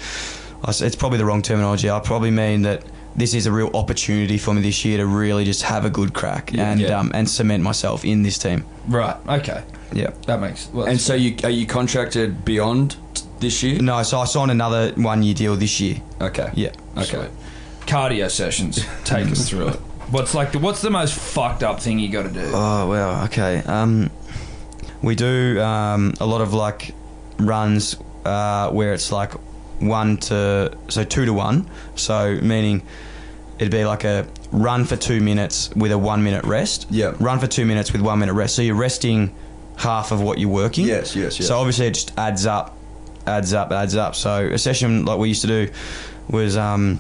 it's probably the wrong terminology. I probably mean that this is a real opportunity for me this year to really just have a good crack Yeah. and Yeah. Um, and cement myself in this team. Right. Okay. Yeah. That makes. Well, And so you are you contracted beyond this year? No, so I signed another one year deal this year. Okay. Yeah. Okay. cardio sessions. Take us through it. What's like the what's the most fucked up thing you got to do? Oh well, okay. Um, we do um, a lot of like runs uh, where it's like one to so two to one. So meaning it'd be like a run for two minutes with a one minute rest. Yeah. Run for two minutes with one minute rest. So you're resting half of what you're working. Yes, yes, yes. So obviously it just adds up adds up, adds up. So a session like we used to do was um,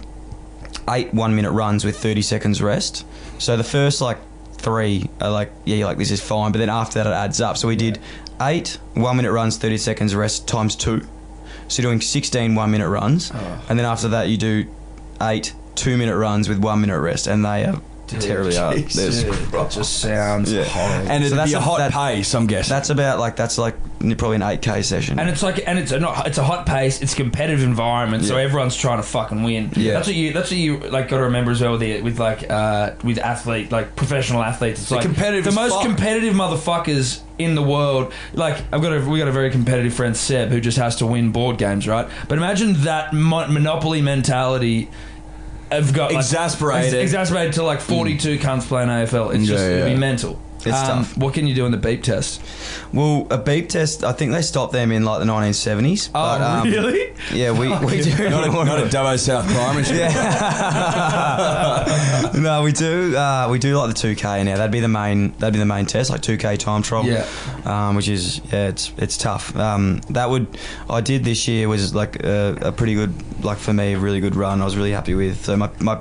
eight one minute runs with 30 seconds rest. So the first like three are like, yeah, you're like this is fine, but then after that it adds up. So we did eight one minute runs, 30 seconds rest times two. So you're doing 16 one minute runs, Oh. and then after that you do eight two minute runs with one minute rest, and they are terribly hard. Jesus that just sounds Yeah. horrible. And it'd So that's be a a- hot that- pace, I'm guessing. That's about like that's like probably an eight k session. And it's like, and it's a not, it's a hot pace. It's a competitive environment, so Yeah. everyone's trying to fucking win. Yeah. that's what you. That's what you like. Got to remember as well with the, with like uh, with athlete, like professional athletes. It's like competitive the as most fuck. competitive motherfuckers in the world. Like I've got a we got a very competitive friend Seb who just has to win board games, right? But imagine that mo- monopoly mentality. Have got like, Exasperated. ex- exacerbated to like forty-two cunts playing AFL. It's Yeah, just it'd yeah. be mental. Um, tough. What can you do in the beep test? well, a beep test. I think they stopped them in like the 1970s. Oh, but, um, really? Yeah, we, we do. not a, not a Dubbo South Primary School. no, we do. Uh, we do like the 2K now. That'd be the main. That'd be the main test, like 2K time trial. Yeah. Um, which is yeah, it's it's tough. Um, that would I did this year was like a, a pretty good, like for me, a really good run. I was really happy with. So my my.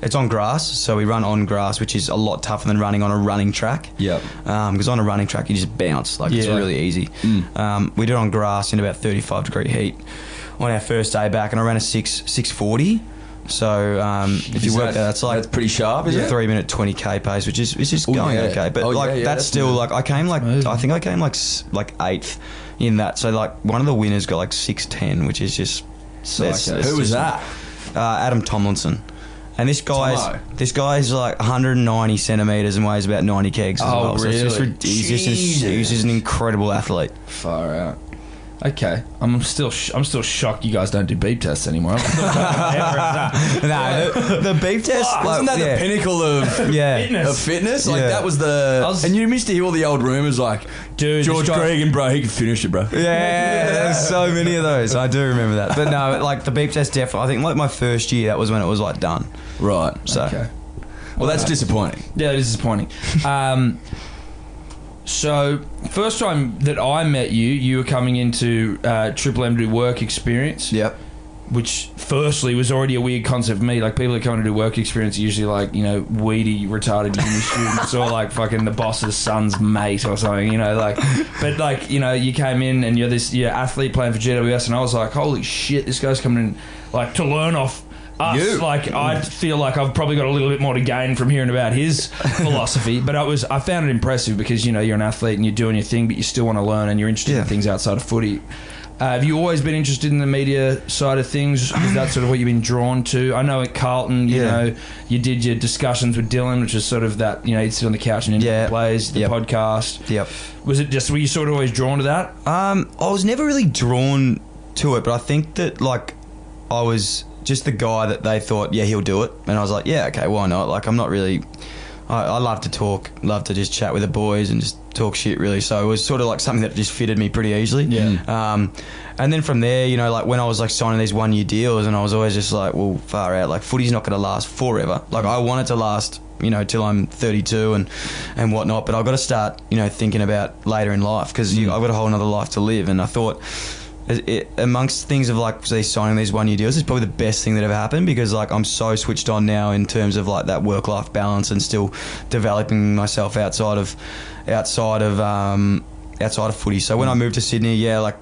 It's on grass, so we run on grass, which is a lot tougher than running on a running track. Yep. Because on a running track, you just bounce. Like, it's Yeah. really easy. Um, we did it on grass in about 35 degree heat on our first day back, and I ran a 6 640. So um, if you Is work that, that's like that's pretty sharp, is a it? three minute 20k pace, which is which is Oh, going yeah. okay. But Oh, like yeah, that's, that's still good. like I came like Amazing. I think I came like s- like eighth in that. So like one of the winners got like 610, which is just it's- it's Who was that? uh, Adam Tomlinson. And this guy's Tomo. this guy's like 190 centimeters and weighs about 90 kegs. As Oh, well. So it's just, really? rid- he's, just an, he's just an incredible athlete. Far out. Okay, I'm still sh- I'm still shocked you guys don't do beep tests anymore. I'm no, the, the beef test. like, Wasn't that yeah. the pinnacle of Yeah. Fitness. of fitness? Like Yeah. that was the. Was- and you used to hear all the old rumors like Dude, George this guy- Gregan, bro, he can finish it, bro. Yeah, there's so many of those. I do remember that. But no, like the beep test, definitely. I think like my first year, that was when it was like done. Right. So okay. Well, that's disappointing. Yeah, it is disappointing. Um, so first time that I met you, you were coming into uh, Triple M to do work experience. yep. which firstly was already a weird concept for me. Like people that come to do work experience are usually like you know weedy retarded uni students or like fucking the boss's son's mate or something. You know, like but like you know you came in and you're this you're athlete playing for GWS and I was like holy shit this guy's coming in like to learn off. Us, You. like I feel like I've probably got a little bit more to gain from hearing about his philosophy, but I was I found it impressive because you know you're an athlete and you're doing your thing, but you still want to learn and you're interested in things outside of footy. Uh, have you always been interested in the media side of things? Is that sort of what you've been drawn to? I know at Carlton, you Yeah. know, you did your discussions with Dylan, which is sort of that, you know, you'd sit on the couch and interview Yeah. plays, the Yep. podcast. Yep. Was it just, were you sort of always drawn to that? Um, I was never really drawn to it, but I think that like I was just the guy that they thought, yeah, he'll do it, and I was like, yeah, okay, why not? Like I'm not really. I, I love to talk, love to just chat with the boys and just talk shit, really. So it was sort of like something that just fitted me pretty easily. Yeah. Um, and then from there, you know, like when I was like signing these one year deals, and I was always just like, well, far out. Like footy's not going to last forever. Like I want it to last, you know, till I'm 32 and and whatnot. But I've got to start, you know, thinking about later in life because I've got a whole another life to live. And I thought. It, amongst things of like say signing these one year deals is probably the best thing that ever happened because like I'm so switched on now in terms of like that work life balance and still developing myself outside of outside of um, outside of footy. So when I moved to Sydney, yeah, like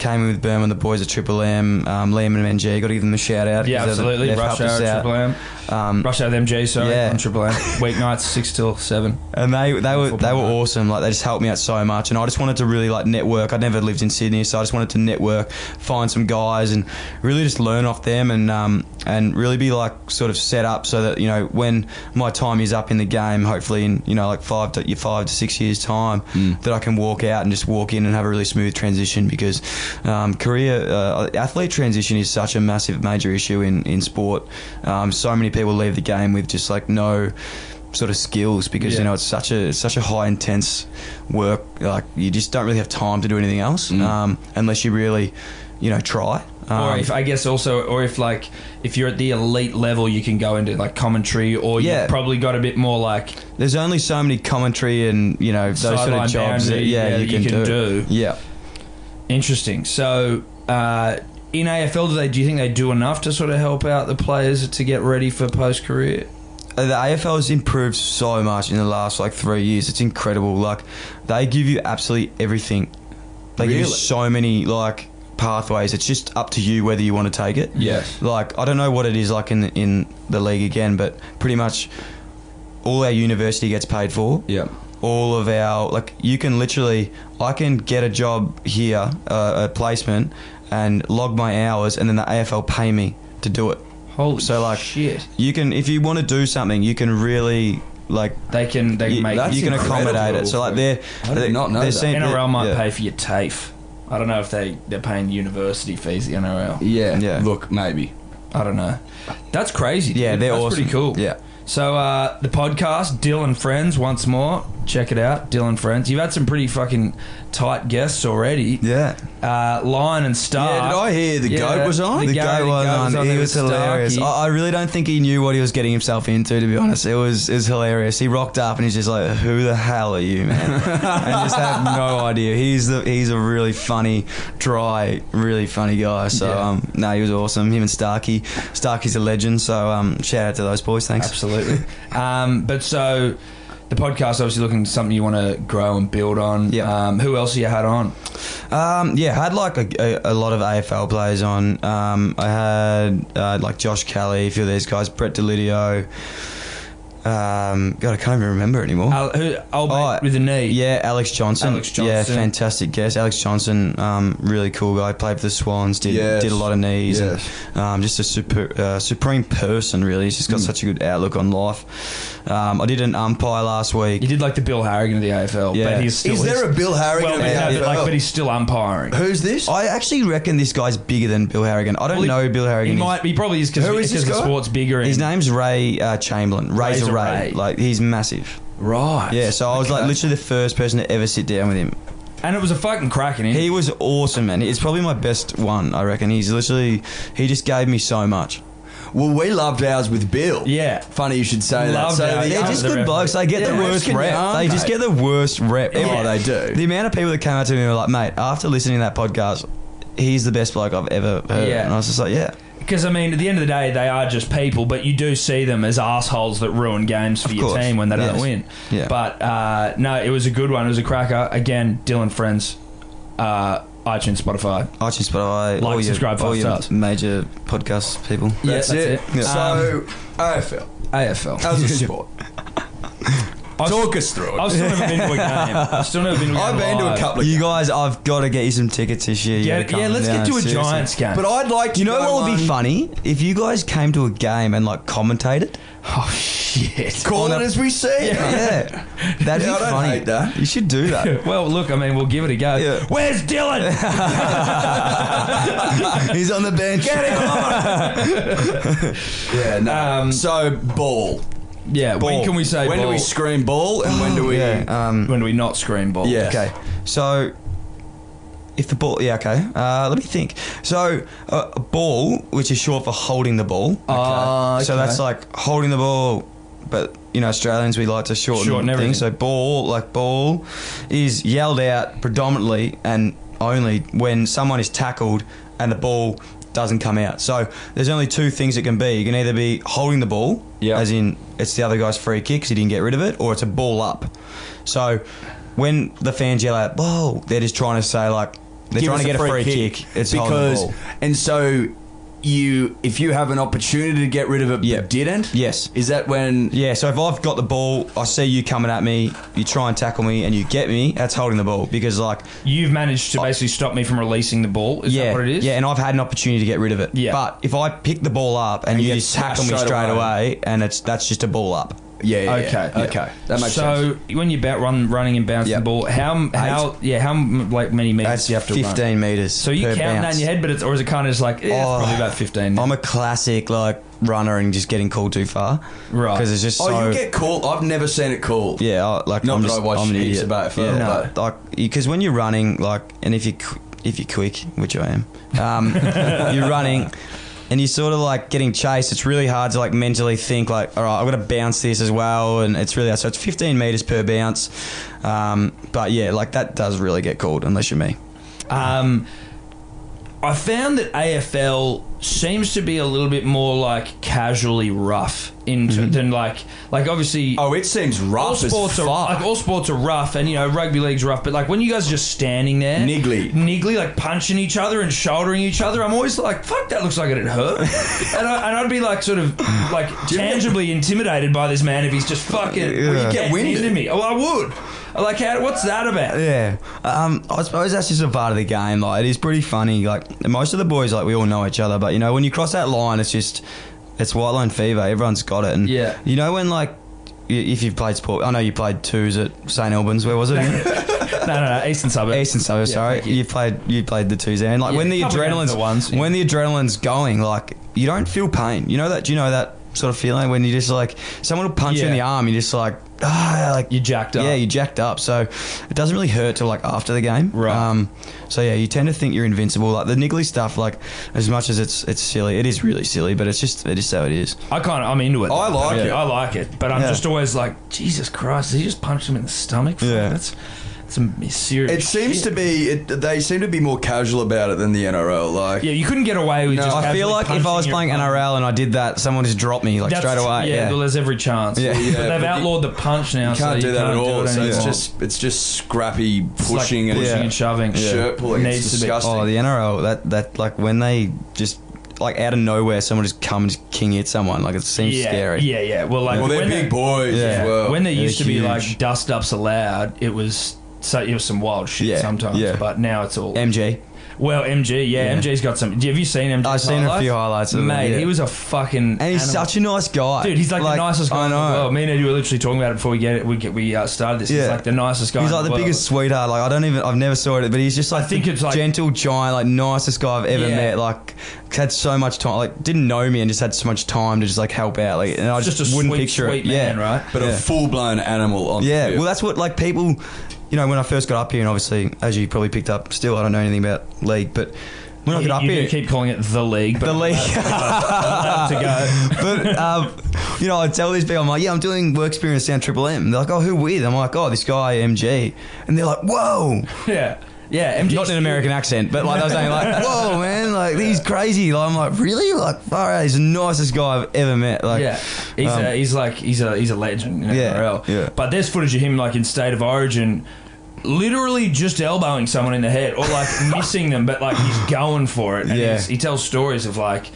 came in with Berman, the boys at Triple M, um, Liam and MG. Got to give them a shout out. Yeah, absolutely. they've Rush hour, out. Triple M. Um, Rush hour, MG, sorry, Yeah. on Triple M. Weeknights, 6 till 7. and they they were they were awesome. Like they just helped me out so much, and I just wanted to really like network. I'd never lived in Sydney, so I just wanted to network, find some guys, and really just learn off them, and um and really be like sort of set up so that you know when my time is up in the game, hopefully in you know like five to five to six years time, that I can walk out and just walk in and have a really smooth transition because um, career uh, athlete transition is such a massive major issue in in sport. Um, so many people leave the game with just like no sort of skills because Yeah. you know it's such a it's such a high intense work like you just don't really have time to do anything else um, unless you really you know try um, or if I guess also, or if like if you're at the elite level, you can go into like commentary, or Yeah. you've probably got a bit more like there's only so many commentary and you know those sort of jobs that, yeah, yeah, you, can, you can do. do. yeah interesting. So uh, in AFL, do they? Do you think they do enough to sort of help out the players to get ready for post career? Uh, The AFL has improved so much in the last like three years. It's incredible. Like they give you absolutely everything. They give you so many like pathways. It's just up to you whether you want to take it. Yes. Like I don't know what it is like in in the league again, but pretty much all our university gets paid for. Yeah. All of our like you can literally I can get a job here, uh, a placement, and log my hours, and then the AFL pay me to do it. Holy So, like, shit, You can if you want to do something, you can really like they can they you, make that's you can accommodate it. So like they're I did they're- not know they're that. seen- NRL might yeah. pay for your TAFE. I don't know if they they're paying university fees. The NRL. Yeah. Yeah. Look, maybe. I don't know. That's crazy. Yeah, they're That's awesome. pretty cool. Yeah. So uh, the podcast, Dylan Friends, once more. Check it out, Dylan Friends. You've had some pretty fucking tight guests already. Yeah. Uh, Lion and Star. Yeah, did I hear the goat was on? The, The goat, the was goat on. He was hilarious. I, I really don't think he knew what he was getting himself into. To be honest, it was it was hilarious. He rocked up and he's just like, "Who the hell are you, man?" and just had no idea. He's the he's a really funny, dry, really funny guy. So Yeah. um, no, he was awesome. Him and Starkey. Starkey's a legend. So um, shout out to those boys. Thanks. Absolutely. um, but so the podcast, obviously, looking something you want to grow and build on. Yeah. Um, who else have you had on? Um, yeah, I had like a, a, a lot of AFL players on. Um, I had uh, like Josh Kelly, a few of these guys, Brett Delidio. Um, God, I can't even remember anymore. Al, who, old Oh, with the knee. Yeah, Alex Johnson. Alex Johnson. Yeah, fantastic guest. Alex Johnson, um, really cool guy. Played for the Swans. Did Yes. did a lot of knees. Yes. And, um, just a super uh, supreme person. Really, he's just got Mm. such a good outlook on life. Um, I did an umpire last week. You did like the Bill Harrigan of the AFL, Yeah. but he's still. Is there a Bill Harrigan well, in the yeah, but, like, but he's still umpiring. Who's this? I actually reckon this guy's bigger than Bill Harrigan. I don't Well, he- know Bill He Harrigan. He's- might. He probably is because Who is this the sport's bigger. His name's Ray uh, Chamberlain. Razor, Razor Ray. Ray. Like he's massive. right. Yeah, so I was like literally the first person to ever sit down with him. and it was a fucking cracking. He was awesome, man. It's probably my best one, I reckon. He's literally he just gave me so much. Well, we loved ours with Bill. Yeah. Funny you should say Loved that. So ours. the- They're Yeah, just the good blokes. They get Yeah, the worst rep. They just get the worst rep. Oh, they do. The amount of people that came out to me were like, "Mate, after listening to that podcast, he's the best bloke I've ever heard." Yeah. And I was just like, "Yeah, Because I mean, at the end of the day, they are just people, but you do see them as assholes that ruin games for Of your course. team when they don't win. Yeah. But uh, no, it was a good one. It was a cracker. Again, Dylan Friends, uh, iTunes, Spotify. iTunes, Spotify, I Like, all your, subscribe, five all your stars. major podcast people." Yeah, That's, that's it. it. Yeah. So AFL AFL. as a sport. I've, Talk us through it. I've still never been to a game. I've still never been to a game. I've been to a live. couple of You games. guys, I've got to get you some tickets this year. You Yeah, gotta come yeah, let's down, get to a seriously. Giants game. But I'd like to You know go what would be one- funny if you guys came to a game and like commentated. oh shit. Call On it as we see it. Yeah, that'd Yeah, I be don't funny. hate that. You should do that. Well, look, I mean, we'll give it a go. Yeah. Where's Dylan? He's on the bench. Get him on! Yeah, no. Um, so ball. Yeah, when can we say when do we scream ball and when do we? Yeah. Um, when do we not scream ball? Yeah. Okay. So, if the ball, yeah, okay. Uh, let me think. So, uh, a ball, which is short for holding the ball. Ah, So okay. that's like holding the ball, but you know Australians we like to shorten, Shorten everything. things. So ball, like ball, is yelled out predominantly and only when someone is tackled and the ball doesn't come out. So there's only two things it can be. You can either be holding the ball, Yeah. as in it's the other guy's free kick because he didn't get rid of it, or it's a ball up. So when the fans yell out "ball," they're just trying to say like they're Give trying to get a free, kick. It's holding the because ball. and so you if you have an opportunity to get rid of it Yeah. but didn't. Yes. Is that when? Yeah, so if I've got the ball, I see you coming at me, you try and tackle me, and you get me, that's holding the ball because, like, You've managed to basically stop me from releasing the ball. Is yeah, that what it is? yeah, and I've had an opportunity to get rid of it. Yeah. but if I pick the ball up and, And you get just tackle me straight, straight away, and it's that's just a ball up. Yeah. yeah, Okay. yeah. Okay. That makes so sense. So when you're about run, running and bouncing Yep. the ball, how how yeah how like many meters That's do you have to fifteen run? meters. So you per count that in your head, but it's or is it kind of just like yeah, Oh, it's probably about fifteen? I'm a classic like runner and just getting called too far, Right. Because it's just Oh, so. you get called. I've never seen it called. Yeah, I- like Not I'm that just, I watch I'm an heaps idiot. of AFL, yeah, but- like because when you're running, like, and if you if you're quick, which I am, um, you're running. And you're sort of like getting chased. It's really hard to like mentally think like, all right, I've got to bounce this as well, and it's really hard. So it's 15 meters per bounce. Um, but yeah, like that does really get called unless you're me. Um, I found that AFL seems to be a little bit more like casually rough in mm-hmm. than like like obviously Oh, it seems all rough as sports fuck. are like all sports are rough and you know rugby league's rough but like when you guys are just standing there Niggly. niggly like punching each other and shouldering each other I'm always like fuck that looks like it'd hurt and, I, and I'd be like sort of like tangibly intimidated by this man if he's just fucking Well, you get winded. into me oh I would like how, what's that about Yeah, um, I suppose that's just a part of the game. Like, it is pretty funny. Like, most of the boys, like, we all know each other, but you know, when you cross that line, it's just it's white line fever. Everyone's got it, and Yeah. you know when like. If you've played sport, I know you played twos at St Albans. Where was it? no no no Eastern Suburbs Eastern Suburbs. Yeah, sorry, you. you. played you played the twos there, and like Yeah, when the adrenaline's at once, yeah. when the adrenaline's going, like you don't feel pain. You know that? Do you know that sort of feeling when you just like someone will punch you in Yeah. the arm, you're just like ah, like you jacked up yeah, you jacked up. So it doesn't really hurt till like after the game. Right. Um, so yeah, you tend to think you're invincible. Like the niggly stuff, like as much as it's it's silly, it is really silly, but it's just it is how it is. I kind of I'm into it. I like it. I like it, but I'm Yeah. just always like, Jesus Christ! Did he just punch him in the stomach? Yeah. that's some serious. It seems shit. to be. It, they seem to be more casual about it than the NRL. Like, Yeah, you couldn't get away with. No, just I feel like if I was playing opponent. NRL and I did that, someone just dropped me like That's- straight away. Yeah, Yeah, well, there's every chance. Yeah. Yeah, but they've but you- outlawed the punch now. you can't so do that can't at all. It so it's just it's just scrappy It's like pushing and pushing Yeah. and shoving. shirt pulling. Needs It's to be- disgusting. Oh, the NRL that that like when they just like out of nowhere, someone just comes king hit someone. Like it seems yeah, scary. Yeah, yeah. Well, like well, they're when big they- boys Yeah. as well. when there They're used to be huge. like dust ups allowed, it was so it was some wild shit Yeah, sometimes. yeah. But now it's all MG. well. MG, yeah, Yeah. MG's got some. Have you seen MG? I've seen a few highlights of it, Mate, yeah. he was a fucking. And he's animal. such a nice guy, Dude, he's like, the nicest guy I in the know. world. Me and Eddie were literally talking about it before we get it. We get we uh, started this. He's Yeah. like the nicest guy. He's in like the world. biggest sweetheart. Like I don't even, I've never saw it, but he's just like I think the it's like- gentle giant, like nicest guy I've ever Yeah. met. Like had so much time, like didn't know me and just had so much time to just like help out. Like and I Just just, a wouldn't sweet, picture sweet it. man, yeah, right? but a full blown animal on. the Yeah, field. well, that's what like people, you know, when I first got up here, and obviously, as you probably picked up, still I don't know anything about league, but when I got up you here, keep calling it the league. But the league. to go. but um, you know, I tell these people, I'm like, yeah, I'm doing work experience down Triple M. They're like, oh, who with? I'm like, oh, this guy MG, and they're like, whoa, Yeah, yeah. MG not in an American accent, but like they were saying, like, whoa, man, like he's crazy. Like, I'm like, really? Like, far out, he's the nicest guy I've ever met. Like, yeah, he's um, a, he's like he's a he's a legend Yeah, yeah. But there's footage of him like in state of origin, literally just elbowing someone in the head or like missing them, but like he's going for it. And Yeah. he tells stories of like.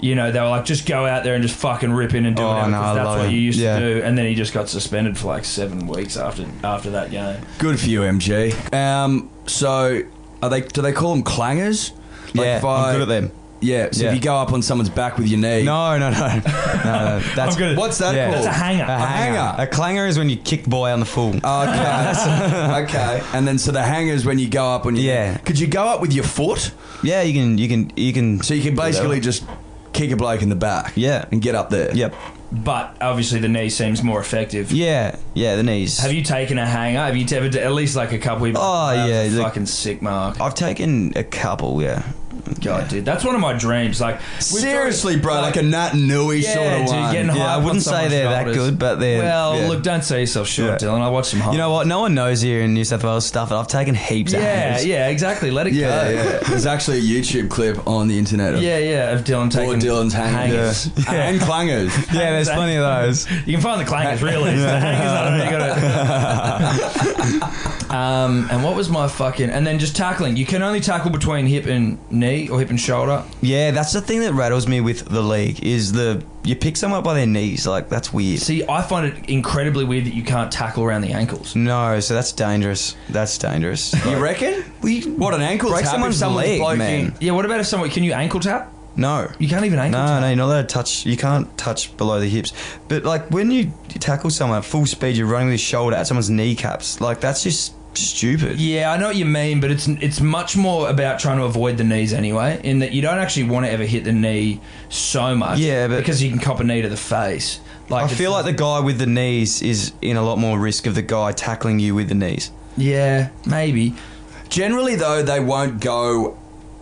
You know, they were like, just go out there and just fucking rip in and do Oh, it no, because that's what him. you used Yeah. to do. And then he just got suspended for like seven weeks after after that game. Good for you, MG. Um, so are they? Do they call them clangers? Like yeah, if I- I'm good at them. Yeah. So Yeah. if you go up on someone's back with your knee. No, no, no, no. no that's good What's that Yeah. called? That's a hanger. a hanger. hanger. A clanger is when you kick the boy on the full. Okay. okay. And then so the hangers when you go up on your Yeah. Could you go up with your foot? yeah, you can, you can, you can. So you can basically just kick a bloke in the back. Yeah. And get up there. Yep. But obviously, the knee seems more effective. Yeah, yeah, the knees. Have you taken a hanger? Have you ever at least like a couple? Of Oh, yeah, uh, that's a fucking sick mark. I've taken a couple. Yeah. God, dude, that's one of my dreams. Like Seriously, got- bro, like, a Nat Nui yeah, sort of dude, one. getting Yeah, I wouldn't say they're that good, but they're- well. yeah. Look, don't sell yourself short, Yeah. Dylan. I watch some. You know what? No one knows here in New South Wales stuff, and I've taken heaps Yeah, hangers. yeah, exactly. Let it yeah, go. yeah. There's actually a YouTube clip on the internet of Yeah, yeah, of Dylan all or Dylan's hangers. hangers. And clangers. Yeah, there's plenty of those. You can find the clangers really. It's the hangers, I don't know. You got Um, and what was my fucking? And then just tackling. You can only tackle between hip and knee or hip and shoulder. Yeah, that's the thing that rattles me with the league is the you pick someone up by their knees. Like that's weird. See, I find it incredibly weird that you can't tackle around the ankles. No, so that's dangerous. That's dangerous. You reckon? We What an ankle break tap if someone's someone's leg, bloking- man. Yeah, what about if someone? Can you ankle tap? No. You can't even ankle No, tap. no, you're not allowed to touch. You can't touch below the hips. But like when you, you tackle someone at full speed, you're running with your shoulder at someone's kneecaps. Like that's just stupid. Yeah, I know what you mean, but it's it's much more about trying to avoid the knees anyway. In that you don't actually want to ever hit the knee so much. Yeah, but- because you can cop a knee to the face. Like I feel like the guy with the knees is in a lot more risk of the guy tackling you with the knees. yeah, maybe. Generally, though, they won't go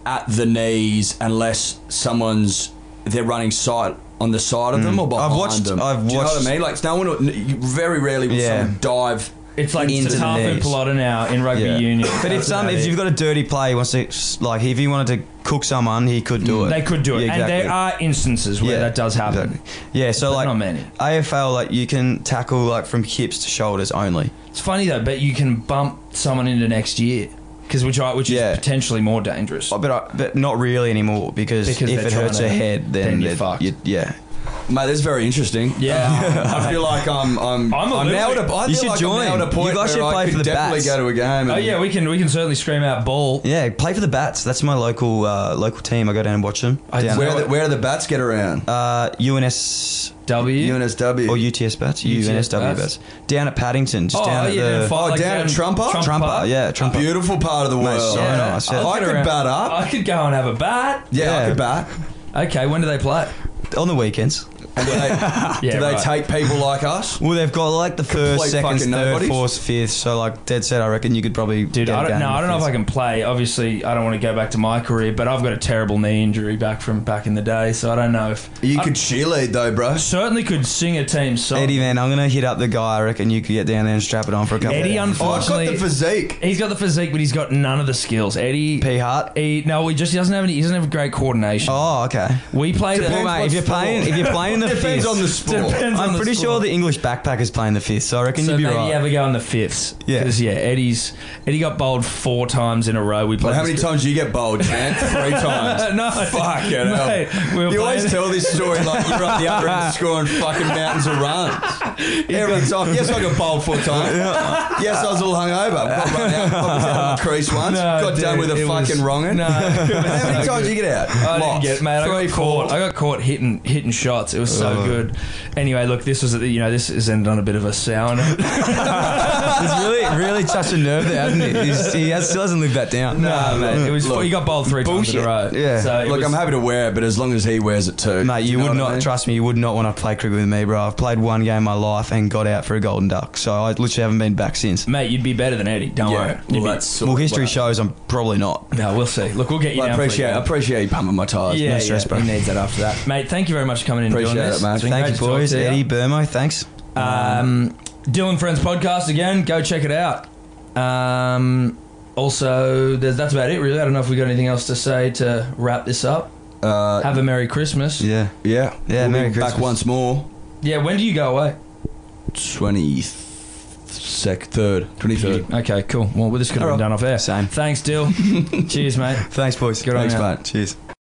at the knees unless someone's they're running side on the side of them or behind Mm. watched- them. I've Do you know what watched- I mean? Like no one. Very rarely will Yeah. someone dive It's like Into the Tafu knees. Pelota now in rugby Yeah. union. But if That's some, about if it. you've got a dirty play, he wants to like if he wanted to cook someone, he could do it. they could do it, Yeah, and there are instances where that does happen. Exactly. Yeah, so But like not many. AFL, like you can tackle like from hips to shoulders only. It's funny though, but you can bump someone into next year because which I, which Yeah. is potentially more dangerous. Oh, But I, but not really anymore because, Because if they're it hurts trying her to- head, then, then you're they're- fucked. you- yeah. Mate, that's very interesting. Yeah. I feel like I'm I'm I'm a I'm now at a, You feel should like join. I'm now at a point You guys should where play I for could the definitely Bats. go to a game. oh and- yeah, we can we can certainly scream out ball. Yeah, play for the Bats. That's my local uh, local team. I go down and watch them. I- Down, Where are the, where do the bats get around? uh, UNS W. UNSW. or UTS Bats, UNSW Bats. Bats. Down at Paddington, just Oh, down at yeah, the down far, Oh, like down at Trumper? Trumper. Yeah, Trumper. Beautiful part of the Mate, world. so Yeah. nice, yeah. I'll I get could around- bat up. I could go and have a bat. Yeah, I Yeah. could bat. Okay, when do they play? On the weekends. And do they, Yeah, do they right. take people like us? Well, they've got like the first, second, third, nobodies. fourth, fifth. So like dead set, I reckon you could probably Dude, get a I don't, no, I don't know if. I can play. Obviously, I don't want to go back to my career, but I've got a terrible knee injury back from back in the day, so I don't know if You I could cheerlead though, bro. certainly could sing a team song. Eddie, man, I'm gonna hit up the guy. I reckon you could get down there and strap it on for a couple. Eddie, of Oh, I've got unfortunately, the physique. he's got the physique, but he's got none of the skills. Eddie, P Hart. he, no, he just he doesn't have any. He doesn't have great coordination. Oh, okay. we played. Well, mate, if you're playing, if you're playing in the Depends fifth, on the sport. Depends I'm the pretty sport. sure the English backpackers playing the fifth. So I reckon So you'd be maybe right. you ever go in the fifths. Yeah. because yeah, Eddie's Eddie got bowled four times in a row. We played. How many this- times do you get bowled, Chant? Three times. no, Fuck it, hell. mate, we were You always playing- tell this story like you're up the other end scoring fucking mountains of runs. Every time. Yes, I got bowled four times. Yes, I was a little hungover. Got run out. I was out on the crease once. No, got done dude, with a it was- fucking wronging. No, it was How many so times good. did you get out? I didn't Lots. get, mate. I Three, got caught. four. I got caught hitting hitting shots. It was so good. Anyway, look, this was you know this has ended on a bit of a sour note. He's really, really touched a nerve there, hasn't he? He's, he has, still hasn't lived that down. no, mate, it was Look, he got bowled three times in a row. Yeah. so Look, was- I'm happy to wear it, but as long as he wears it too. Mate, Do you, know would not I mean? trust me. You would not want to play cricket with me, bro. I've played one game in my life and got out for a golden duck. So I literally haven't been back since. mate, you'd be better than Eddie. Don't worry. Yeah, You'd well, be- Well, history what- shows I'm probably not. no, we'll see. Look, we'll get you Well, I appreciate, I for a game. appreciate you pumping my tyres. Yeah, No stress, yeah, bro. He needs that after that, mate. Thank you very much for coming in Appreciate this. mate. Thank you, boys. Eddie Burmo, thanks. Um, Dylan Friends podcast again. Go check it out. Um, also, there's, that's about it, really. I don't know if we got anything else to say to wrap this up. Uh, Have a Merry Christmas. Yeah. yeah. Yeah, we'll Merry be back once more. Yeah, when do you go away? 23rd. 23rd. Okay, cool. Well, we're just going to All be right. done off air. Same. Thanks, Dill. Cheers, mate. Thanks, boys. Good on Thanks, ya. mate. Cheers.